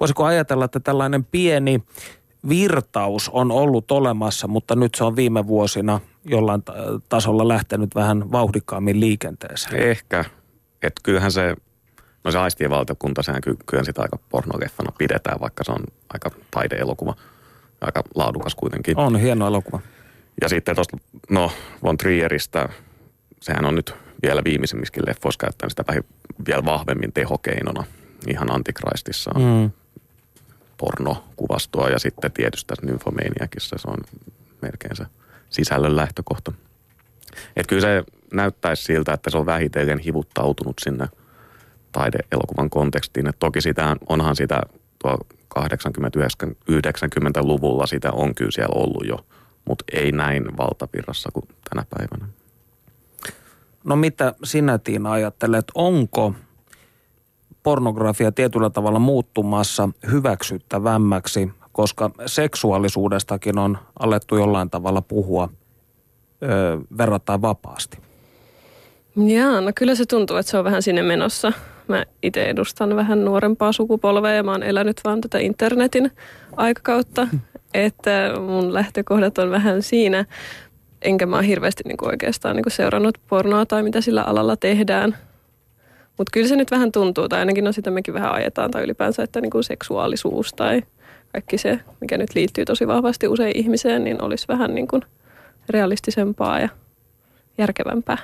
[SPEAKER 2] voisiko ajatella, että tällainen pieni virtaus on ollut olemassa, mutta nyt se on viime vuosina jollain ta- tasolla lähtenyt vähän vauhdikkaammin liikenteeseen.
[SPEAKER 4] Ehkä. Että kyllähän se, no se aistien valtakunta, sehän ky- kyllä sitä aika pornogeffana pidetään, vaikka se on aika taideelokuva. Aika laadukas kuitenkin.
[SPEAKER 2] On hieno elokuva.
[SPEAKER 4] Ja sitten tuosta, no, Von Trieristä, sehän on nyt vielä viimeisimmissäkin leffoissa käyttänyt sitä vähän vielä vahvemmin tehokeinona. Ihan Antikristissa
[SPEAKER 2] Mm.
[SPEAKER 4] Pornokuvastoa ja sitten tietysti tässä Nymphomaniacissa se on melkein se sisällön lähtökohta. Että kyllä se näyttäisi siltä, että se on vähitellen hivuttautunut sinne taideelokuvan kontekstiin. Et toki sitä, onhan sitä tuo 80-90-luvulla sitä on kyllä siellä ollut jo, mutta ei näin valtavirrassa kuin tänä päivänä.
[SPEAKER 2] No mitä sinä Tiina ajattelet, onko pornografia tietyllä tavalla muuttumassa hyväksyttävämmäksi, koska seksuaalisuudestakin on alettu jollain tavalla puhua ö, verrattain vapaasti.
[SPEAKER 3] Jaa, no kyllä se tuntuu, että se on vähän sinne menossa. Mä itse edustan vähän nuorempaa sukupolvea ja mä oon elänyt vaan tätä internetin aikakautta, että mun lähtökohdat on vähän siinä. Enkä mä oon hirveästi niinku oikeastaan niinku seurannut pornoa tai mitä sillä alalla tehdään. Mutta kyllä se nyt vähän tuntuu, tai ainakin no sitä mekin vähän ajetaan, tai ylipäänsä, että niinku seksuaalisuus tai kaikki se, mikä nyt liittyy tosi vahvasti usein ihmiseen, niin olisi vähän niinku realistisempaa ja järkevämpää.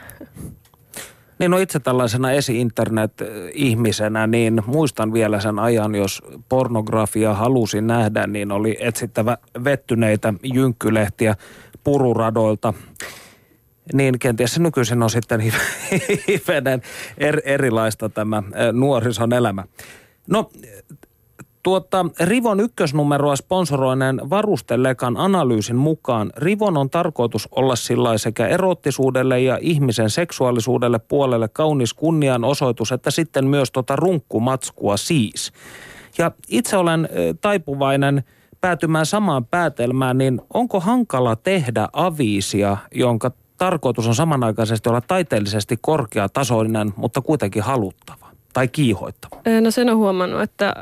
[SPEAKER 2] Niin no itse tällaisena esi-internet-ihmisenä, niin muistan vielä sen ajan, jos pornografia halusi nähdä, niin oli etsittävä vettyneitä jynkkylehtiä pururadoilta. Niin kenties se nykyisin on sitten hivenen er, erilaista tämä nuorison elämä. No Tuota, Rivon ykkösnumeroa sponsoroineen Varustelekan analyysin mukaan Rivon on tarkoitus olla sillä sekä erottisuudelle ja ihmisen seksuaalisuudelle puolelle kaunis kunnianosoitus, että sitten myös tota runkkumatskua siis. Ja itse olen taipuvainen päätymään samaan päätelmään, niin onko hankala tehdä aviisia, jonka tarkoitus on samanaikaisesti olla taiteellisesti korkeatasoinen, mutta kuitenkin haluttava tai kiihoittava?
[SPEAKER 3] No sen on huomannut, että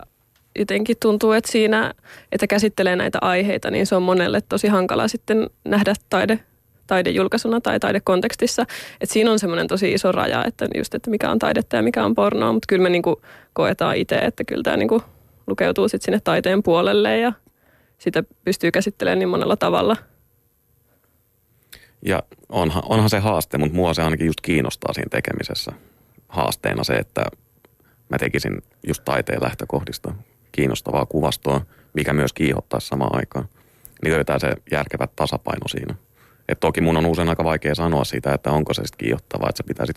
[SPEAKER 3] jotenkin tuntuu, että siinä, että käsittelee näitä aiheita, niin se on monelle tosi hankala sitten nähdä taide, taidejulkaisuna tai taidekontekstissa. Että siinä on semmoinen tosi iso raja, että just, että mikä on taidetta ja mikä on pornoa, mutta kyllä me niinku koetaan itse, että kyllä tämä niinku lukeutuu sitten sinne taiteen puolelle ja sitä pystyy käsittelemään niin monella tavalla.
[SPEAKER 4] Ja onhan, onhan se haaste, mutta mua se ainakin just kiinnostaa siinä tekemisessä. Haasteena se, että mä tekisin just taiteen lähtökohdista kiinnostavaa kuvastoa, mikä myös kiihottaa samaan aikaan. Niin löytää se järkevä tasapaino siinä. Et toki mun on usein aika vaikea sanoa siitä, että onko se sitten kiihottavaa, että se pitäisi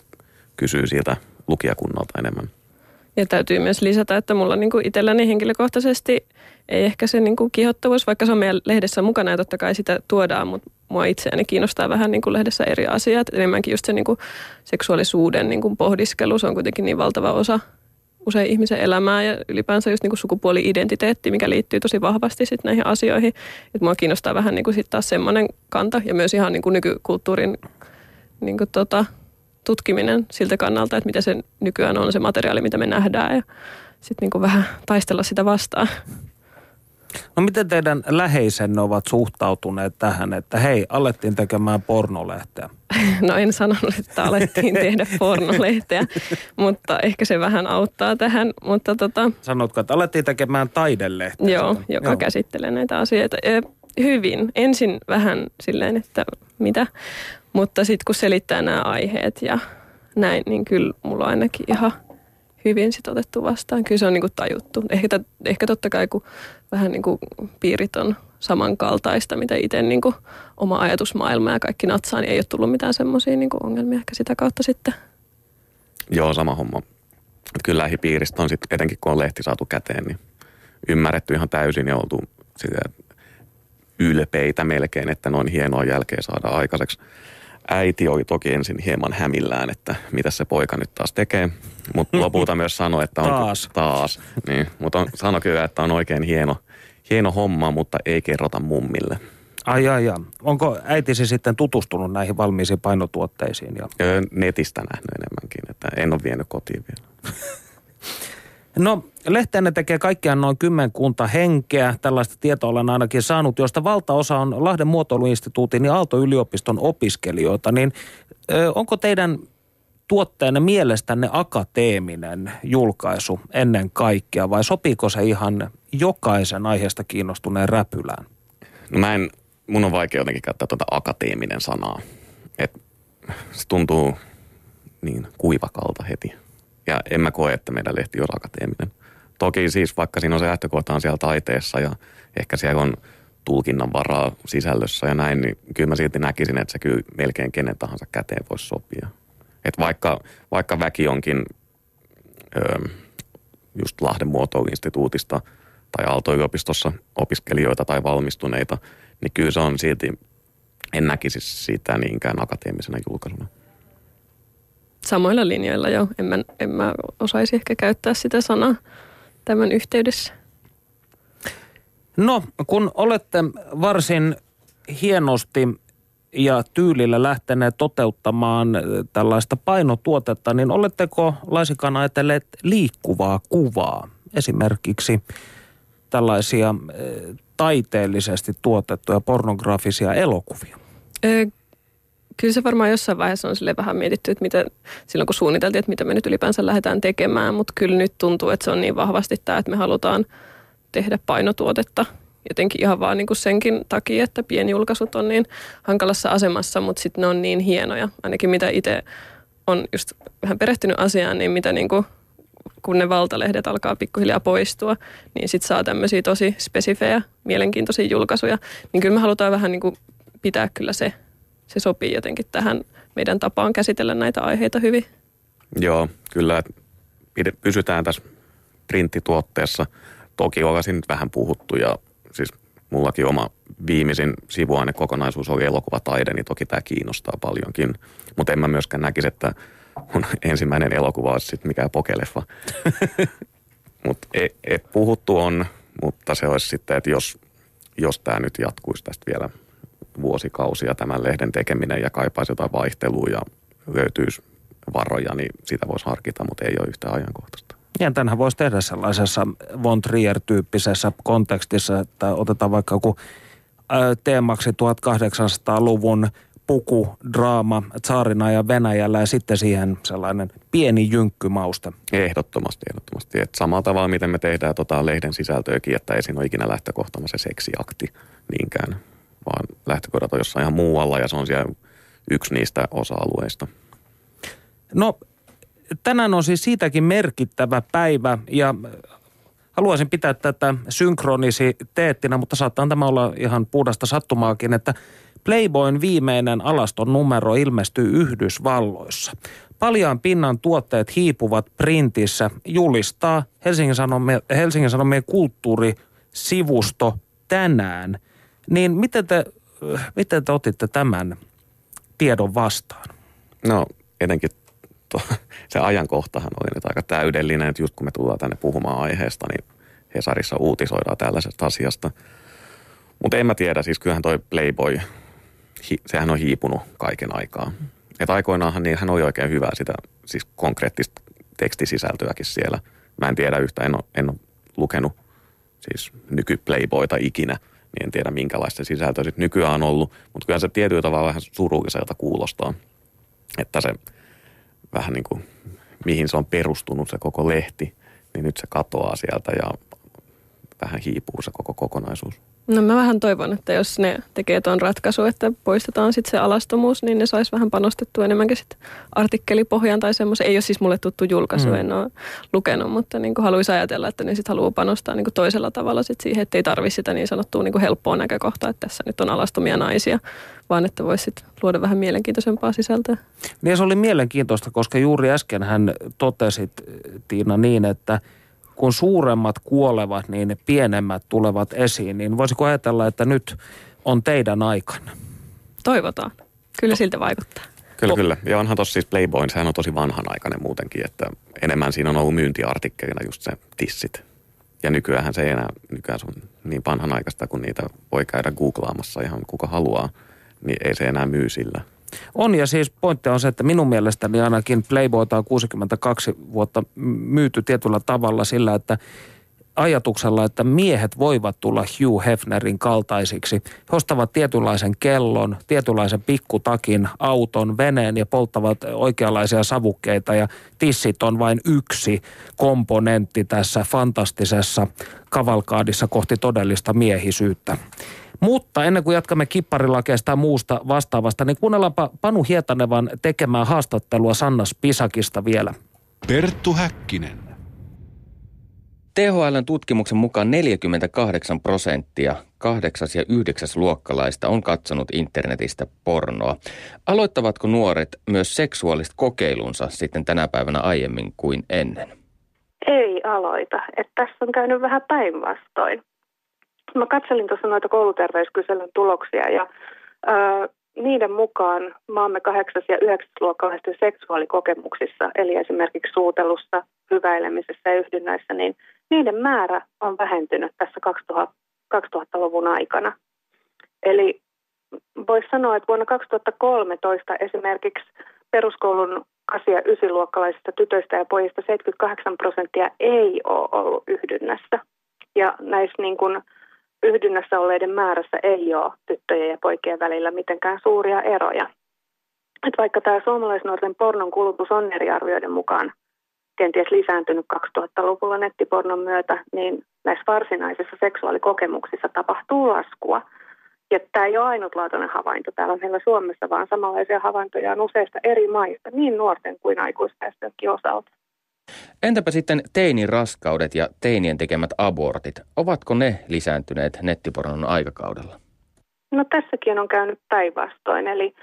[SPEAKER 4] kysyä siltä lukijakunnalta enemmän.
[SPEAKER 3] Ja täytyy myös lisätä, että mulla niin itselläni henkilökohtaisesti ei ehkä se niin kiihottavuus, vaikka se on meidän lehdessä mukana ja totta kai sitä tuodaan, mutta mua itseäni kiinnostaa vähän niin kuin lehdessä eri asiat. Enemmänkin just se niin kuin seksuaalisuuden niin kuin pohdiskelu, se on kuitenkin niin valtava osa usein ihmisen elämää ja ylipäänsä just niin kuin sukupuoli-identiteetti, mikä liittyy tosi vahvasti sit näihin asioihin. Että mua kiinnostaa vähän niin kuin sit taas semmoinen kanta ja myös ihan niin kuin nykykulttuurin niin kuin tota, tutkiminen siltä kannalta, että mitä se nykyään on se materiaali, mitä me nähdään ja sitten niin vähän taistella sitä vastaan.
[SPEAKER 2] No miten teidän läheisenne ovat suhtautuneet tähän, että hei, alettiin tekemään pornolehteä?
[SPEAKER 3] No en sanonut, että alettiin tehdä pornolehteä, mutta ehkä se vähän auttaa tähän. Mutta tota,
[SPEAKER 2] Sanotko, että alettiin tekemään taidelehteä?
[SPEAKER 3] joo,
[SPEAKER 2] sitä?
[SPEAKER 3] joka käsittelee näitä asioita. Ö, hyvin. Ensin vähän silleen, että mitä, mutta sitten kun selittää nämä aiheet ja näin, niin kyllä mulla on ainakin ihan hyvin sit otettu vastaan. Kyllä se on niinku tajuttu. Ehkä, t- ehkä totta kai, kun vähän niinku piirit on samankaltaista, mitä itse niinku oma ajatusmaailma ja kaikki natsaa, niin ei ole tullut mitään semmoisia niinku ongelmia ehkä sitä kautta sitten.
[SPEAKER 4] Joo, sama homma. Kyllä lähipiiristä on sitten, etenkin kun on lehti saatu käteen, niin ymmärretty ihan täysin ja oltu sitä ylpeitä melkein, että noin hienoa jälkeä saada aikaiseksi. Äiti oli toki ensin hieman hämillään, että mitä se poika nyt taas tekee, mutta lopulta myös sanoi, että on
[SPEAKER 2] Taas.
[SPEAKER 4] taas niin, mutta sanoi kyllä, että on oikein hieno, hieno homma, mutta ei kerrota mummille.
[SPEAKER 2] Ai, ai, ai. Onko äitisi sitten tutustunut näihin valmiisiin painotuotteisiin? Ja...
[SPEAKER 4] Netistä nähnyt enemmänkin, että en ole vienyt kotiin vielä.
[SPEAKER 2] No, lehteenne tekee kaikkiaan noin kymmenkunta henkeä. Tällaista tietoa olen ainakin saanut, josta valtaosa on Lahden muotoiluinstituutin ja Aalto-yliopiston opiskelijoita. Niin ö, onko teidän tuotteenne mielestänne akateeminen julkaisu ennen kaikkea vai sopiiko se ihan jokaisen aiheesta kiinnostuneen räpylään?
[SPEAKER 4] No mä en, mun on vaikea jotenkin käyttää tuota akateeminen sanaa. Et se tuntuu niin kuivakalta heti. Ja en mä koe, että meidän lehti on akateeminen. Toki siis vaikka siinä on se lähtökohta on siellä taiteessa ja ehkä siellä on tulkinnan varaa sisällössä ja näin, niin kyllä mä silti näkisin, että se kyllä melkein kenen tahansa käteen voisi sopia. Et vaikka, vaikka väki onkin ö, just Lahden muotoiluinstituutista tai Aalto-yliopistossa opiskelijoita tai valmistuneita, niin kyllä se on silti, en näkisi sitä niinkään akateemisena julkaisuna.
[SPEAKER 3] Samoilla linjoilla jo. En mä, en mä osaisi ehkä käyttää sitä sanaa tämän yhteydessä.
[SPEAKER 2] No, kun olette varsin hienosti ja tyylillä lähteneet toteuttamaan tällaista painotuotetta, niin oletteko laisinkaan ajatelleet liikkuvaa kuvaa? Esimerkiksi tällaisia eh, taiteellisesti tuotettuja pornografisia elokuvia?
[SPEAKER 3] Ö, kyllä se varmaan jossain vaiheessa on sille vähän mietitty, että mitä, silloin kun suunniteltiin, että mitä me nyt ylipäänsä lähdetään tekemään, mutta kyllä nyt tuntuu, että se on niin vahvasti tämä, että me halutaan tehdä painotuotetta jotenkin ihan vaan niin kuin senkin takia, että pienjulkaisut on niin hankalassa asemassa, mutta sitten ne on niin hienoja. Ainakin mitä itse on just vähän perehtynyt asiaan, niin mitä niin kuin, kun ne valtalehdet alkaa pikkuhiljaa poistua, niin sitten saa tämmöisiä tosi spesifejä, mielenkiintoisia julkaisuja. Niin kyllä me halutaan vähän niin kuin pitää kyllä se, se sopii jotenkin tähän meidän tapaan käsitellä näitä aiheita hyvin.
[SPEAKER 4] Joo, kyllä pysytään tässä printtituotteessa. Toki ollaan nyt vähän puhuttu ja siis mullakin oma viimeisin sivuainekokonaisuus oli elokuvataide, niin toki tämä kiinnostaa paljonkin. Mutta en mä myöskään näkisi, että mun ensimmäinen elokuva olisi sitten mikään pokeleffa. mutta et, et puhuttu on, mutta se olisi sitten, että jos, jos tämä nyt jatkuisi tästä vielä vuosikausia tämän lehden tekeminen ja kaipaisi jotain vaihtelua ja löytyisi varoja, niin sitä voisi harkita, mutta ei ole yhtään ajankohtaista.
[SPEAKER 2] Ja tämänhän voisi tehdä sellaisessa Von Trier-tyyppisessä kontekstissa, että otetaan vaikka joku teemaksi 1800-luvun puku, draama, Tsaarina ja Venäjällä ja sitten siihen sellainen pieni jynkkymauste.
[SPEAKER 4] Ehdottomasti, ehdottomasti. Et samalla tavalla, miten me tehdään tota lehden sisältöäkin, että ei siinä ole ikinä lähtökohtana se seksiakti niinkään, vaan lähtökohdat on jossain ihan muualla ja se on siellä yksi niistä osa-alueista.
[SPEAKER 2] No tänään on siis siitäkin merkittävä päivä ja haluaisin pitää tätä synkronisiteettina, mutta saattaa tämä olla ihan puhdasta sattumaakin, että Playboyn viimeinen alaston numero ilmestyy Yhdysvalloissa. Paljaan pinnan tuotteet hiipuvat printissä, julistaa Helsingin Sanomien, Helsingin Sanomien kulttuurisivusto tänään. Niin miten te, miten te otitte tämän tiedon vastaan?
[SPEAKER 4] No etenkin to, se ajankohtahan oli nyt aika täydellinen, että just kun me tullaan tänne puhumaan aiheesta, niin Hesarissa uutisoidaan tällaisesta asiasta. Mutta en mä tiedä, siis kyllähän toi Playboy, hi, sehän on hiipunut kaiken aikaa. Et aikoinaanhan niin hän oli oikein hyvää sitä siis konkreettista tekstisisältöäkin siellä. Mä en tiedä yhtä, en ole, en ole lukenut siis nyky Playboyta ikinä, niin en tiedä minkälaista sisältöä sitten nykyään on ollut. Mutta kyllä se tietyllä tavalla vähän surulliselta kuulostaa, että se vähän niin kuin, mihin se on perustunut se koko lehti, niin nyt se katoaa sieltä ja vähän hiipuu se koko kokonaisuus.
[SPEAKER 3] No mä vähän toivon, että jos ne tekee tuon ratkaisu, että poistetaan sitten se alastomuus, niin ne sais vähän panostettua enemmänkin sitten artikkelipohjaan tai semmoisen. Ei ole siis mulle tuttu julkaisu, mm. en ole lukenut, mutta niin haluaisi ajatella, että ne sitten haluaa panostaa niin toisella tavalla sit siihen, että ei tarvitse sitä niin sanottua niin helppoa näkökohtaa, että tässä nyt on alastomia naisia, vaan että voisi sitten luoda vähän mielenkiintoisempaa sisältöä.
[SPEAKER 2] Niin se oli mielenkiintoista, koska juuri äsken hän totesit, Tiina, niin, että – kun suuremmat kuolevat, niin pienemmät tulevat esiin. Niin voisiko ajatella, että nyt on teidän aikana?
[SPEAKER 3] Toivotaan. Kyllä siltä vaikuttaa.
[SPEAKER 4] Kyllä, to- kyllä. Ja onhan tuossa siis Playboy, sehän on tosi vanhanaikainen muutenkin, että enemmän siinä on ollut myyntiartikkelina just se tissit. Ja nykyään se ei enää, nykyään se on niin vanhanaikaista, kun niitä voi käydä googlaamassa ihan kuka haluaa, niin ei se enää myy sillä.
[SPEAKER 2] On ja siis pointti on se, että minun mielestäni ainakin Playboyta on 62 vuotta myyty tietyllä tavalla sillä, että ajatuksella, että miehet voivat tulla Hugh Hefnerin kaltaisiksi. He ostavat tietynlaisen kellon, tietynlaisen pikkutakin, auton, veneen ja polttavat oikeanlaisia savukkeita ja tissit on vain yksi komponentti tässä fantastisessa kavalkaadissa kohti todellista miehisyyttä. Mutta ennen kuin jatkamme kipparilakeesta ja muusta vastaavasta, niin kuunnellaanpa Panu Hietanevan tekemää haastattelua Sanna Pisakista vielä.
[SPEAKER 1] Perttu Häkkinen.
[SPEAKER 5] THLn tutkimuksen mukaan 48 prosenttia 8. ja 9. luokkalaista on katsonut internetistä pornoa. Aloittavatko nuoret myös seksuaaliset kokeilunsa sitten tänä päivänä aiemmin kuin ennen?
[SPEAKER 6] Ei aloita. Että tässä on käynyt vähän päinvastoin. Mä katselin tuossa noita kouluterveyskyselyn tuloksia ja ö, niiden mukaan maamme 8. ja 9. luokkalaisten seksuaalikokemuksissa, eli esimerkiksi suutelussa, hyväilemisessä ja yhdynnäissä, niin niiden määrä on vähentynyt tässä 2000, 2000-luvun aikana. Eli voisi sanoa, että vuonna 2013 esimerkiksi peruskoulun 8- ja 9-luokkalaisista tytöistä ja pojista 78 prosenttia ei ole ollut yhdynnässä. Ja näissä niin kuin yhdynnässä olleiden määrässä ei ole tyttöjen ja poikien välillä mitenkään suuria eroja. Et vaikka tämä suomalaisnuorten pornon kulutus on eri arvioiden mukaan kenties lisääntynyt 2000-luvulla nettipornon myötä, niin näissä varsinaisissa seksuaalikokemuksissa tapahtuu laskua. Ja tämä ei ole ainutlaatuinen havainto täällä meillä Suomessa, vaan samanlaisia havaintoja on useista eri maista, niin nuorten kuin aikuisväestönkin osalta.
[SPEAKER 5] Entäpä sitten teinin raskaudet ja teinien tekemät abortit? Ovatko ne lisääntyneet nettipornon aikakaudella?
[SPEAKER 6] No tässäkin on käynyt päinvastoin. Eli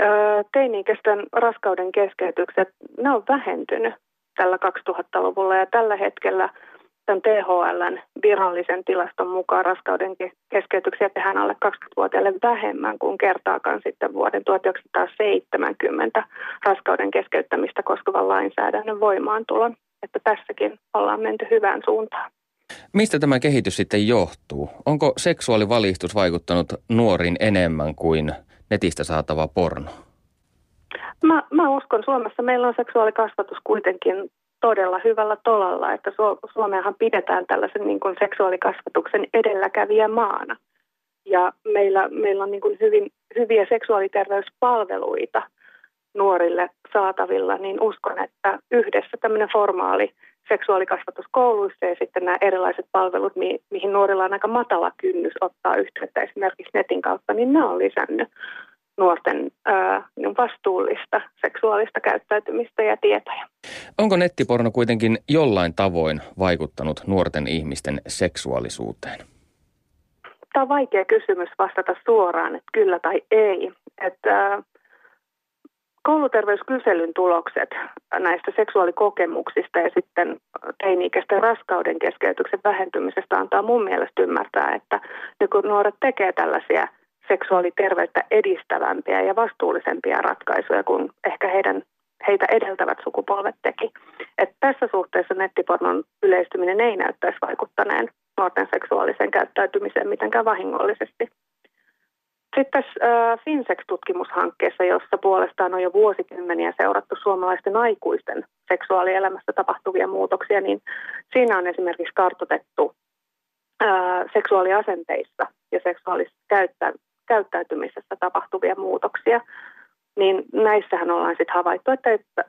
[SPEAKER 6] ö, teini-ikäisten raskauden keskeytykset, ne on vähentynyt tällä 2000-luvulla ja tällä hetkellä tämän THLn virallisen tilaston mukaan raskauden keskeytyksiä tehdään alle 20-vuotiaille vähemmän kuin kertaakaan sitten vuoden 1970 raskauden keskeyttämistä koskevan lainsäädännön voimaantulon. Että tässäkin ollaan menty hyvään suuntaan.
[SPEAKER 5] Mistä tämä kehitys sitten johtuu? Onko seksuaalivalistus vaikuttanut nuoriin enemmän kuin netistä saatava porno?
[SPEAKER 6] Mä, mä uskon, Suomessa meillä on seksuaalikasvatus kuitenkin todella hyvällä tolalla, että Suomeahan pidetään tällaisen niin kuin seksuaalikasvatuksen edelläkävijä maana. Ja meillä, meillä on niin kuin hyvin, hyviä seksuaaliterveyspalveluita nuorille saatavilla, niin uskon, että yhdessä tämmöinen formaali seksuaalikasvatus kouluissa ja sitten nämä erilaiset palvelut, mihin nuorilla on aika matala kynnys ottaa yhteyttä esimerkiksi netin kautta, niin ne on lisännyt nuorten ää, niin vastuullista seksuaalista käyttäytymistä ja tietoja.
[SPEAKER 5] Onko nettiporno kuitenkin jollain tavoin vaikuttanut nuorten ihmisten seksuaalisuuteen?
[SPEAKER 6] Tämä on vaikea kysymys vastata suoraan, että kyllä tai ei. Että, kouluterveyskyselyn tulokset näistä seksuaalikokemuksista ja sitten teini-ikäisten raskauden keskeytyksen vähentymisestä antaa mun mielestä ymmärtää, että kun nuoret tekee tällaisia – seksuaaliterveyttä edistävämpiä ja vastuullisempia ratkaisuja kuin ehkä heidän, heitä edeltävät sukupolvet teki. Et tässä suhteessa nettipornon yleistyminen ei näyttäisi vaikuttaneen nuorten seksuaaliseen käyttäytymiseen mitenkään vahingollisesti. Sitten tässä äh, FinSex-tutkimushankkeessa, jossa puolestaan on jo vuosikymmeniä seurattu suomalaisten aikuisten seksuaalielämässä tapahtuvia muutoksia, niin siinä on esimerkiksi kartotettu seksuaaliasenteissa ja seksuaalisessa käyttä, käyttäytymisessä tapahtuvia muutoksia, niin näissähän ollaan sitten havaittu, että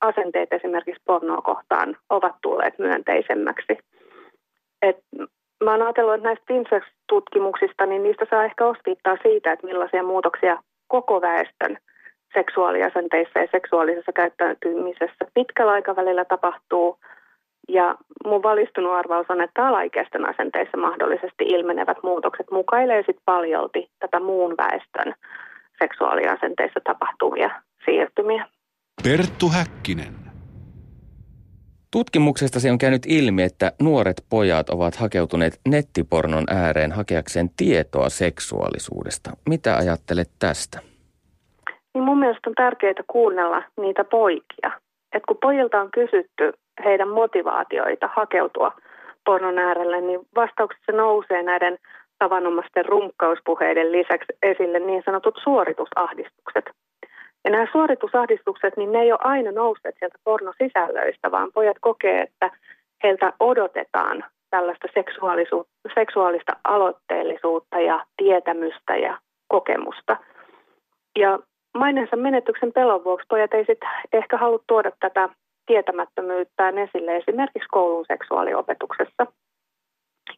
[SPEAKER 6] asenteet esimerkiksi pornoa kohtaan ovat tulleet myönteisemmäksi. Et mä oon ajatellut, että näistä FinSex-tutkimuksista, niin niistä saa ehkä osviittaa siitä, että millaisia muutoksia koko väestön seksuaaliasenteissa ja seksuaalisessa käyttäytymisessä pitkällä aikavälillä tapahtuu – ja mun valistunut arvaus on, että alaikäisten asenteissa mahdollisesti ilmenevät muutokset mukailee sit paljolti tätä muun väestön seksuaaliasenteissa tapahtuvia siirtymiä.
[SPEAKER 1] Perttu Häkkinen.
[SPEAKER 5] Tutkimuksesta on käynyt ilmi, että nuoret pojat ovat hakeutuneet nettipornon ääreen hakeakseen tietoa seksuaalisuudesta. Mitä ajattelet tästä?
[SPEAKER 6] Niin mun mielestä on tärkeää kuunnella niitä poikia. Et kun pojilta on kysytty heidän motivaatioita hakeutua pornon äärelle, niin vastauksessa nousee näiden tavanomaisten runkkauspuheiden lisäksi esille niin sanotut suoritusahdistukset. Ja nämä suoritusahdistukset, niin ne ei ole aina nousseet sieltä pornosisällöistä, vaan pojat kokee, että heiltä odotetaan tällaista seksuaalista aloitteellisuutta ja tietämystä ja kokemusta. Ja maineensa menetyksen pelon vuoksi pojat ei sitten ehkä halua tuoda tätä tietämättömyyttään esille esimerkiksi koulun seksuaaliopetuksessa.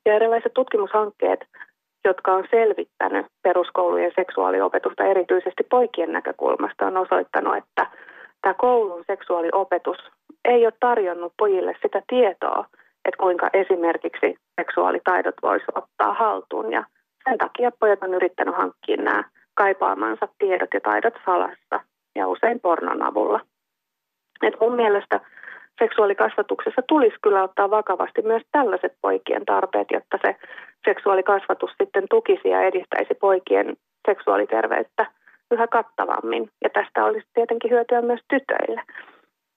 [SPEAKER 6] Ja erilaiset tutkimushankkeet, jotka on selvittänyt peruskoulujen seksuaaliopetusta erityisesti poikien näkökulmasta, on osoittanut, että tämä koulun seksuaaliopetus ei ole tarjonnut pojille sitä tietoa, että kuinka esimerkiksi seksuaalitaidot voisi ottaa haltuun. Ja sen takia pojat on yrittänyt hankkia nämä kaipaamansa tiedot ja taidot salassa ja usein pornon avulla. Et mun mielestä seksuaalikasvatuksessa tulisi kyllä ottaa vakavasti myös tällaiset poikien tarpeet, jotta se seksuaalikasvatus sitten tukisi ja edistäisi poikien seksuaaliterveyttä yhä kattavammin. Ja tästä olisi tietenkin hyötyä myös tytöille.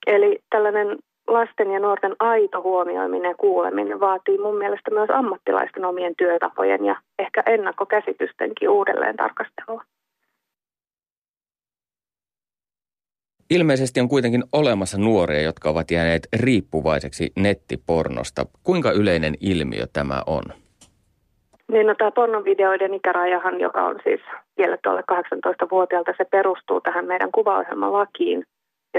[SPEAKER 6] Eli tällainen lasten ja nuorten aito huomioiminen ja kuuleminen vaatii mun mielestä myös ammattilaisten omien työtapojen ja ehkä ennakkokäsitystenkin uudelleen tarkastelua.
[SPEAKER 5] Ilmeisesti on kuitenkin olemassa nuoria, jotka ovat jääneet riippuvaiseksi nettipornosta. Kuinka yleinen ilmiö tämä on?
[SPEAKER 6] Niin no, tämä pornovideoiden ikärajahan, joka on siis kielletty alle 18-vuotiaalta, se perustuu tähän meidän kuvaohjelman lakiin.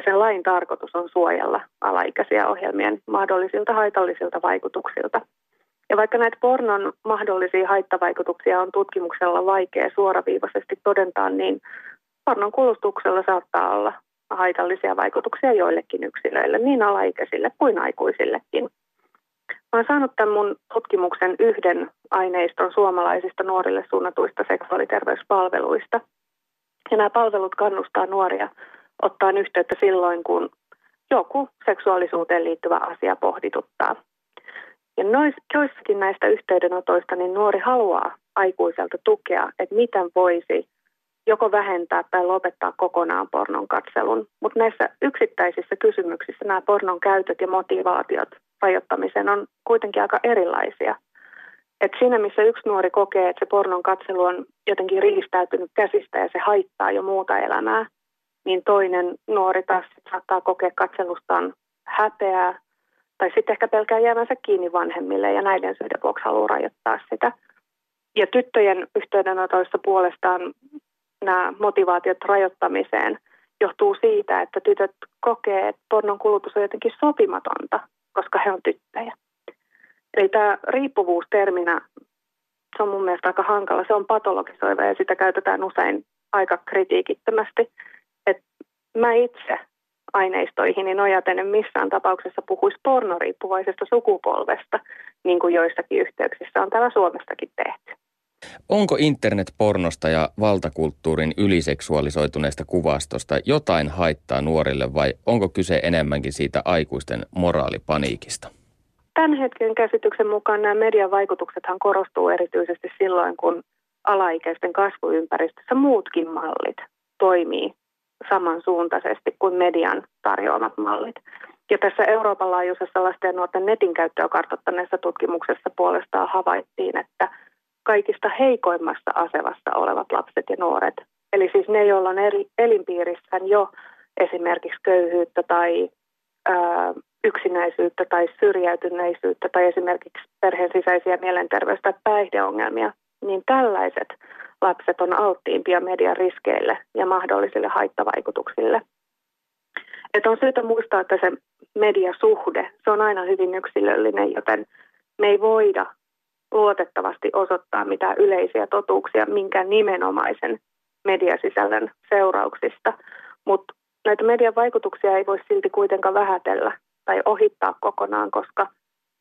[SPEAKER 6] Ja sen lain tarkoitus on suojella alaikäisiä ohjelmien mahdollisilta haitallisilta vaikutuksilta. Ja vaikka näitä pornon mahdollisia haittavaikutuksia on tutkimuksella vaikea suoraviivaisesti todentaa, niin pornon kulutuksella saattaa olla haitallisia vaikutuksia joillekin yksilöille, niin alaikäisille kuin aikuisillekin. Mä olen saanut tämän mun tutkimuksen yhden aineiston suomalaisista nuorille suunnatuista seksuaaliterveyspalveluista. Ja nämä palvelut kannustaa nuoria ottaa yhteyttä silloin, kun joku seksuaalisuuteen liittyvä asia pohdituttaa. Ja nois, joissakin näistä yhteydenotoista niin nuori haluaa aikuiselta tukea, että miten voisi joko vähentää tai lopettaa kokonaan pornon katselun. Mutta näissä yksittäisissä kysymyksissä nämä pornon käytöt ja motivaatiot rajoittamiseen on kuitenkin aika erilaisia. Et siinä, missä yksi nuori kokee, että se pornon katselu on jotenkin riistäytynyt käsistä ja se haittaa jo muuta elämää, niin toinen nuori taas saattaa kokea katselustaan häpeää tai sitten ehkä pelkää jäämänsä kiinni vanhemmille ja näiden syiden vuoksi haluaa rajoittaa sitä. Ja tyttöjen yhteydenotoissa puolestaan nämä motivaatiot rajoittamiseen johtuu siitä, että tytöt kokee, että pornon kulutus on jotenkin sopimatonta, koska he on tyttöjä. Eli tämä riippuvuus terminä, se on mun mielestä aika hankala. Se on patologisoiva ja sitä käytetään usein aika kritiikittömästi. Mä itse aineistoihin nojaten en missään tapauksessa puhuisi pornoriippuvaisesta sukupolvesta, niin kuin joissakin yhteyksissä on täällä Suomestakin tehty.
[SPEAKER 5] Onko internetpornosta ja valtakulttuurin yliseksuaalisoituneesta kuvastosta jotain haittaa nuorille vai onko kyse enemmänkin siitä aikuisten moraalipaniikista?
[SPEAKER 6] Tämän hetken käsityksen mukaan nämä median vaikutuksethan korostuu erityisesti silloin, kun alaikäisten kasvuympäristössä muutkin mallit toimii samansuuntaisesti kuin median tarjoamat mallit. Ja tässä Euroopan laajuisessa lasten ja nuorten netin käyttöä kartoittaneessa tutkimuksessa puolestaan havaittiin, että kaikista heikoimmassa asemassa olevat lapset ja nuoret. Eli siis ne, joilla on eri elinpiirissään jo esimerkiksi köyhyyttä tai ää, yksinäisyyttä tai syrjäytyneisyyttä tai esimerkiksi perheen sisäisiä mielenterveys- tai päihdeongelmia, niin tällaiset lapset on alttiimpia median riskeille ja mahdollisille haittavaikutuksille. Et on syytä muistaa, että se mediasuhde, se on aina hyvin yksilöllinen, joten me ei voida luotettavasti osoittaa mitään yleisiä totuuksia minkään nimenomaisen mediasisällön seurauksista, mutta näitä median vaikutuksia ei voi silti kuitenkaan vähätellä tai ohittaa kokonaan, koska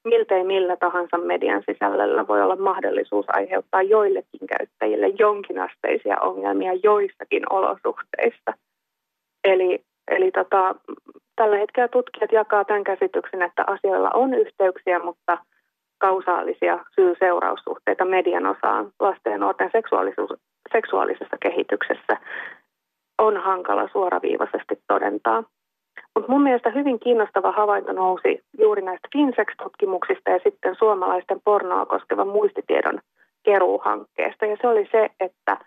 [SPEAKER 6] miltei millä tahansa median sisällöllä voi olla mahdollisuus aiheuttaa joillekin käyttäjille jonkinasteisia ongelmia joissakin olosuhteissa. Eli, eli tota, tällä hetkellä tutkijat jakaa tämän käsityksen, että asioilla on yhteyksiä, mutta – kausaalisia syy-seuraussuhteita median osaan lasten ja nuorten seksuaalisessa kehityksessä on hankala suoraviivaisesti todentaa. Mutta mun mielestä hyvin kiinnostava havainto nousi juuri näistä Finsex-tutkimuksista ja sitten suomalaisten pornoa koskevan muistitiedon keruuhankkeesta. Ja se oli se, että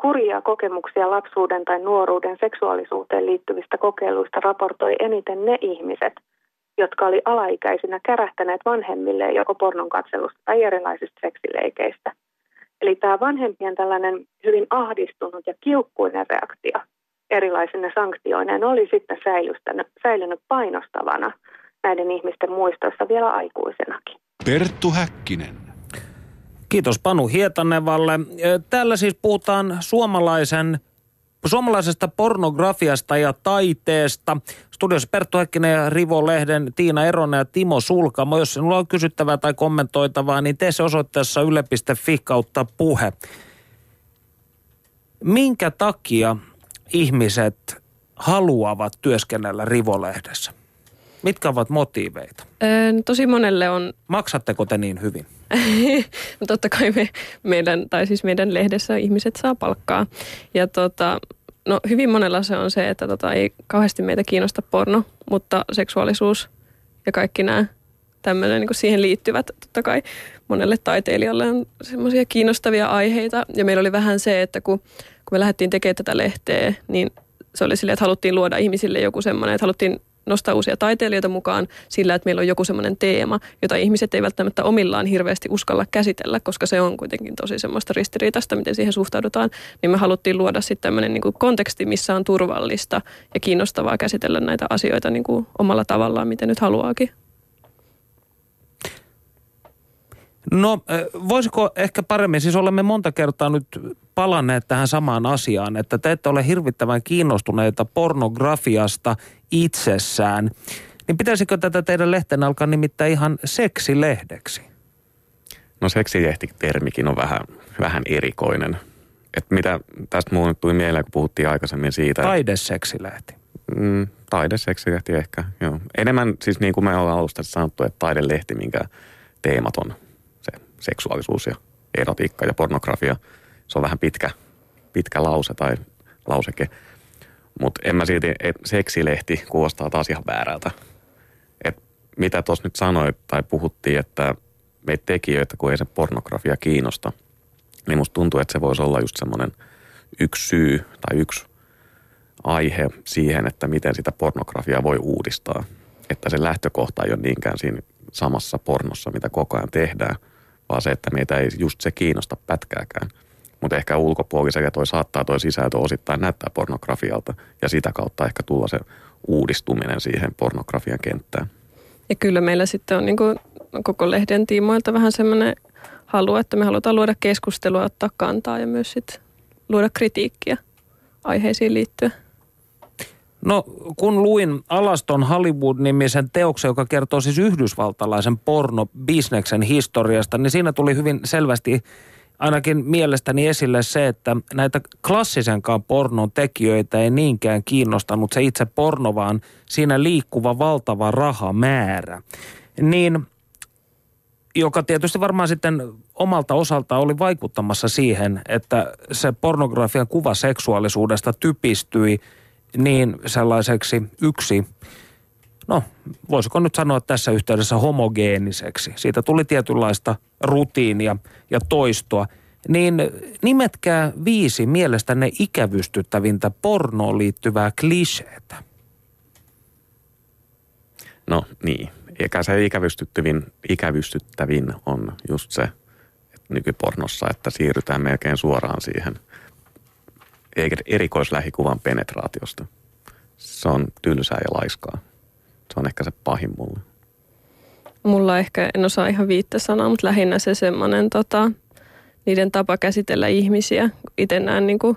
[SPEAKER 6] kurjia kokemuksia lapsuuden tai nuoruuden seksuaalisuuteen liittyvistä kokeiluista raportoi eniten ne ihmiset, jotka oli alaikäisinä kärähtäneet vanhemmille joko pornon katselusta tai erilaisista seksileikeistä. Eli tämä vanhempien tällainen hyvin ahdistunut ja kiukkuinen reaktio erilaisine sanktioineen oli sitten säilynyt painostavana näiden ihmisten muistoissa vielä aikuisenakin.
[SPEAKER 1] Perttu Häkkinen.
[SPEAKER 2] Kiitos Panu Hietanevalle. Täällä siis puhutaan suomalaisen suomalaisesta pornografiasta ja taiteesta. Studiossa Perttu Häkkinen ja Rivo Lehden, Tiina Eronen ja Timo Sulkamo. Jos sinulla on kysyttävää tai kommentoitavaa, niin tee se osoitteessa yle.fi kautta puhe. Minkä takia ihmiset haluavat työskennellä Rivolehdessä? Mitkä ovat motiiveita?
[SPEAKER 3] Öö, tosi monelle on...
[SPEAKER 2] Maksatteko te niin hyvin?
[SPEAKER 3] No totta kai me, meidän, tai siis meidän lehdessä ihmiset saa palkkaa. Ja tota, no hyvin monella se on se, että tota, ei kauheasti meitä kiinnosta porno, mutta seksuaalisuus ja kaikki nämä tämmöinen niin siihen liittyvät totta kai monelle taiteilijalle on semmoisia kiinnostavia aiheita. Ja meillä oli vähän se, että kun, kun me lähdettiin tekemään tätä lehteä, niin se oli silleen, että haluttiin luoda ihmisille joku semmoinen, että haluttiin nostaa uusia taiteilijoita mukaan sillä, että meillä on joku semmoinen teema, jota ihmiset ei välttämättä omillaan hirveästi uskalla käsitellä, koska se on kuitenkin tosi semmoista ristiriitasta, miten siihen suhtaudutaan. Niin me haluttiin luoda sitten tämmöinen niin kuin konteksti, missä on turvallista ja kiinnostavaa käsitellä näitä asioita niin kuin omalla tavallaan, miten nyt haluaakin.
[SPEAKER 2] No voisiko ehkä paremmin, siis olemme monta kertaa nyt palanneet tähän samaan asiaan, että te ette ole hirvittävän kiinnostuneita pornografiasta itsessään. Niin pitäisikö tätä teidän lehten alkaa nimittäin ihan seksilehdeksi?
[SPEAKER 4] No seksilehti-termikin on vähän, vähän erikoinen. Et mitä tästä muun tuli mieleen, kun puhuttiin aikaisemmin siitä.
[SPEAKER 2] Taideseksilehti.
[SPEAKER 4] Mm, taideseksilehti ehkä, joo. Enemmän siis niin kuin me ollaan alusta sanottu, että taidelehti, minkä teemat on seksuaalisuus ja erotiikka ja pornografia. Se on vähän pitkä, pitkä lause tai lauseke. Mutta en mä silti, että seksilehti kuulostaa taas ihan väärältä. Et mitä tuossa nyt sanoit tai puhuttiin, että meitä tekijöitä, kun ei se pornografia kiinnosta, niin musta tuntuu, että se voisi olla just semmoinen yksi syy tai yksi aihe siihen, että miten sitä pornografiaa voi uudistaa. Että se lähtökohta ei ole niinkään siinä samassa pornossa, mitä koko ajan tehdään – vaan se, että meitä ei just se kiinnosta pätkääkään. Mutta ehkä ulkopuoliselle toi saattaa toi sisältö osittain näyttää pornografialta ja sitä kautta ehkä tulla se uudistuminen siihen pornografian kenttään.
[SPEAKER 3] Ja kyllä meillä sitten on niin kuin koko lehden tiimoilta vähän semmoinen halu, että me halutaan luoda keskustelua, ottaa kantaa ja myös sitten luoda kritiikkiä aiheisiin liittyen.
[SPEAKER 2] No kun luin Alaston Hollywood-nimisen teoksen, joka kertoo siis yhdysvaltalaisen pornobisneksen historiasta, niin siinä tuli hyvin selvästi ainakin mielestäni esille se, että näitä klassisenkaan pornon tekijöitä ei niinkään kiinnostanut se itse porno, vaan siinä liikkuva valtava rahamäärä. Niin joka tietysti varmaan sitten omalta osalta oli vaikuttamassa siihen, että se pornografian kuva seksuaalisuudesta typistyi – niin sellaiseksi yksi, no voisiko nyt sanoa tässä yhteydessä homogeeniseksi. Siitä tuli tietynlaista rutiinia ja toistoa. Niin nimetkää viisi mielestänne ikävystyttävintä pornoon liittyvää kliseetä.
[SPEAKER 4] No niin, eikä se ikävystyttävin, ikävystyttävin on just se että nykypornossa, että siirrytään melkein suoraan siihen – erikoislähikuvan penetraatiosta. Se on tylsää ja laiskaa. Se on ehkä se pahin mulle.
[SPEAKER 3] Mulla ehkä, en osaa ihan viittä sanaa, mutta lähinnä se semmoinen tota, niiden tapa käsitellä ihmisiä. Itse näen niin kuin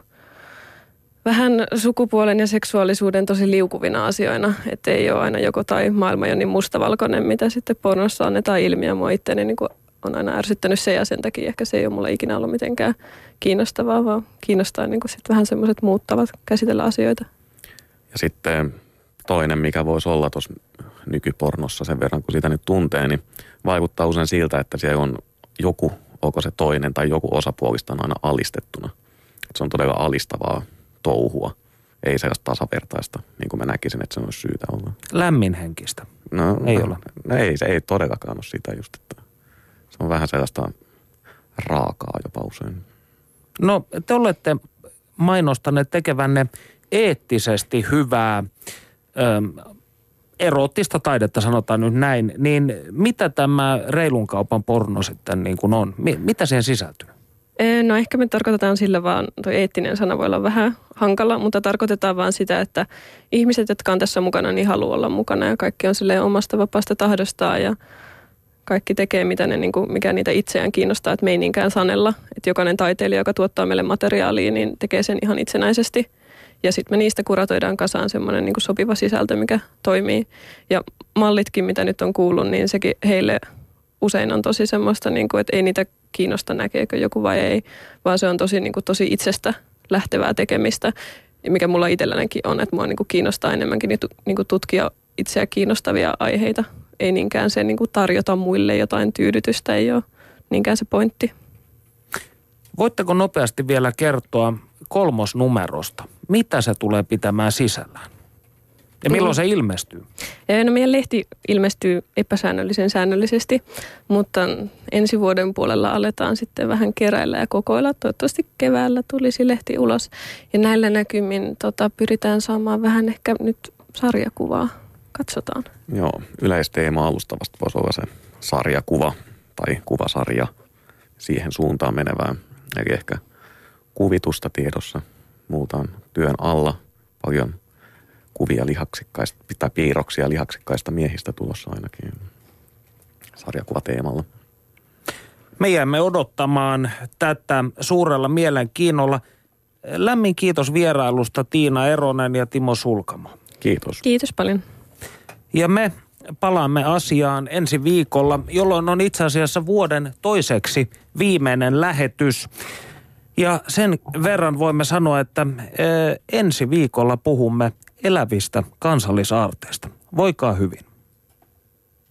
[SPEAKER 3] vähän sukupuolen ja seksuaalisuuden tosi liukuvina asioina. Että ei ole aina joko tai maailma jo niin mustavalkoinen, mitä sitten pornossa annetaan ilmiö. Mua itseäni niin kuin on aina ärsyttänyt se ja sen takia ehkä se ei ole mulle ikinä ollut mitenkään kiinnostavaa, vaan kiinnostaa niin sit vähän semmoiset muuttavat käsitellä asioita.
[SPEAKER 4] Ja sitten toinen, mikä voisi olla tuossa nykypornossa sen verran, kun sitä nyt tuntee, niin vaikuttaa usein siltä, että siellä on joku, onko se toinen tai joku osapuolista on aina alistettuna. Se on todella alistavaa touhua. ei sellaista tasavertaista, niin kuin mä näkisin, että se olisi syytä olla.
[SPEAKER 2] Lämminhenkistä.
[SPEAKER 4] No,
[SPEAKER 2] Ei
[SPEAKER 4] no,
[SPEAKER 2] ole.
[SPEAKER 4] No ei, se ei todellakaan ole sitä just, että se on vähän sellaista raakaa jopa usein.
[SPEAKER 2] No te olette mainostaneet tekevänne eettisesti hyvää ö, erottista taidetta, sanotaan nyt näin. Niin mitä tämä reilun kaupan porno sitten niin kuin on? Mi- mitä siihen sisältyy?
[SPEAKER 3] No ehkä me tarkoitetaan sillä vaan, tuo eettinen sana voi olla vähän hankala, mutta tarkoitetaan vaan sitä, että ihmiset, jotka on tässä mukana, niin haluaa olla mukana ja kaikki on silleen omasta vapaasta tahdostaan ja kaikki tekee, mitä ne, niin kuin, mikä niitä itseään kiinnostaa, että me ei niinkään sanella. Että jokainen taiteilija, joka tuottaa meille materiaalia, niin tekee sen ihan itsenäisesti. Ja sitten me niistä kuratoidaan kasaan semmoinen niin sopiva sisältö, mikä toimii. Ja mallitkin, mitä nyt on kuullut, niin sekin heille usein on tosi semmoista, niin kuin, että ei niitä kiinnosta näkeekö joku vai ei, vaan se on tosi, niin kuin, tosi itsestä lähtevää tekemistä, mikä mulla itsellänikin on, että mua niin kuin kiinnostaa enemmänkin niin niin kuin tutkia itseä kiinnostavia aiheita. Ei niinkään se niin kuin tarjota muille jotain tyydytystä, ei ole niinkään se pointti.
[SPEAKER 2] Voitteko nopeasti vielä kertoa kolmosnumerosta? Mitä se tulee pitämään sisällään? Ja milloin se ilmestyy?
[SPEAKER 3] No meidän lehti ilmestyy epäsäännöllisen säännöllisesti, mutta ensi vuoden puolella aletaan sitten vähän keräillä ja kokoilla. Toivottavasti keväällä tulisi lehti ulos. Ja näillä näkymin tota, pyritään saamaan vähän ehkä nyt sarjakuvaa. Katsotaan.
[SPEAKER 4] Joo, yleisteema alustavasti voisi olla se sarjakuva tai kuvasarja siihen suuntaan menevää. Eli ehkä kuvitusta tiedossa, muuta on työn alla, paljon kuvia lihaksikkaista, tai piirroksia lihaksikkaista miehistä tulossa ainakin sarjakuvateemalla.
[SPEAKER 2] Me jäämme odottamaan tätä suurella mielenkiinnolla. Lämmin kiitos vierailusta Tiina Eronen ja Timo Sulkamo.
[SPEAKER 4] Kiitos.
[SPEAKER 3] Kiitos paljon.
[SPEAKER 2] Ja me palaamme asiaan ensi viikolla, jolloin on itse asiassa vuoden toiseksi viimeinen lähetys. Ja sen verran voimme sanoa, että ö, ensi viikolla puhumme elävistä kansallisaarteista. Voikaa hyvin.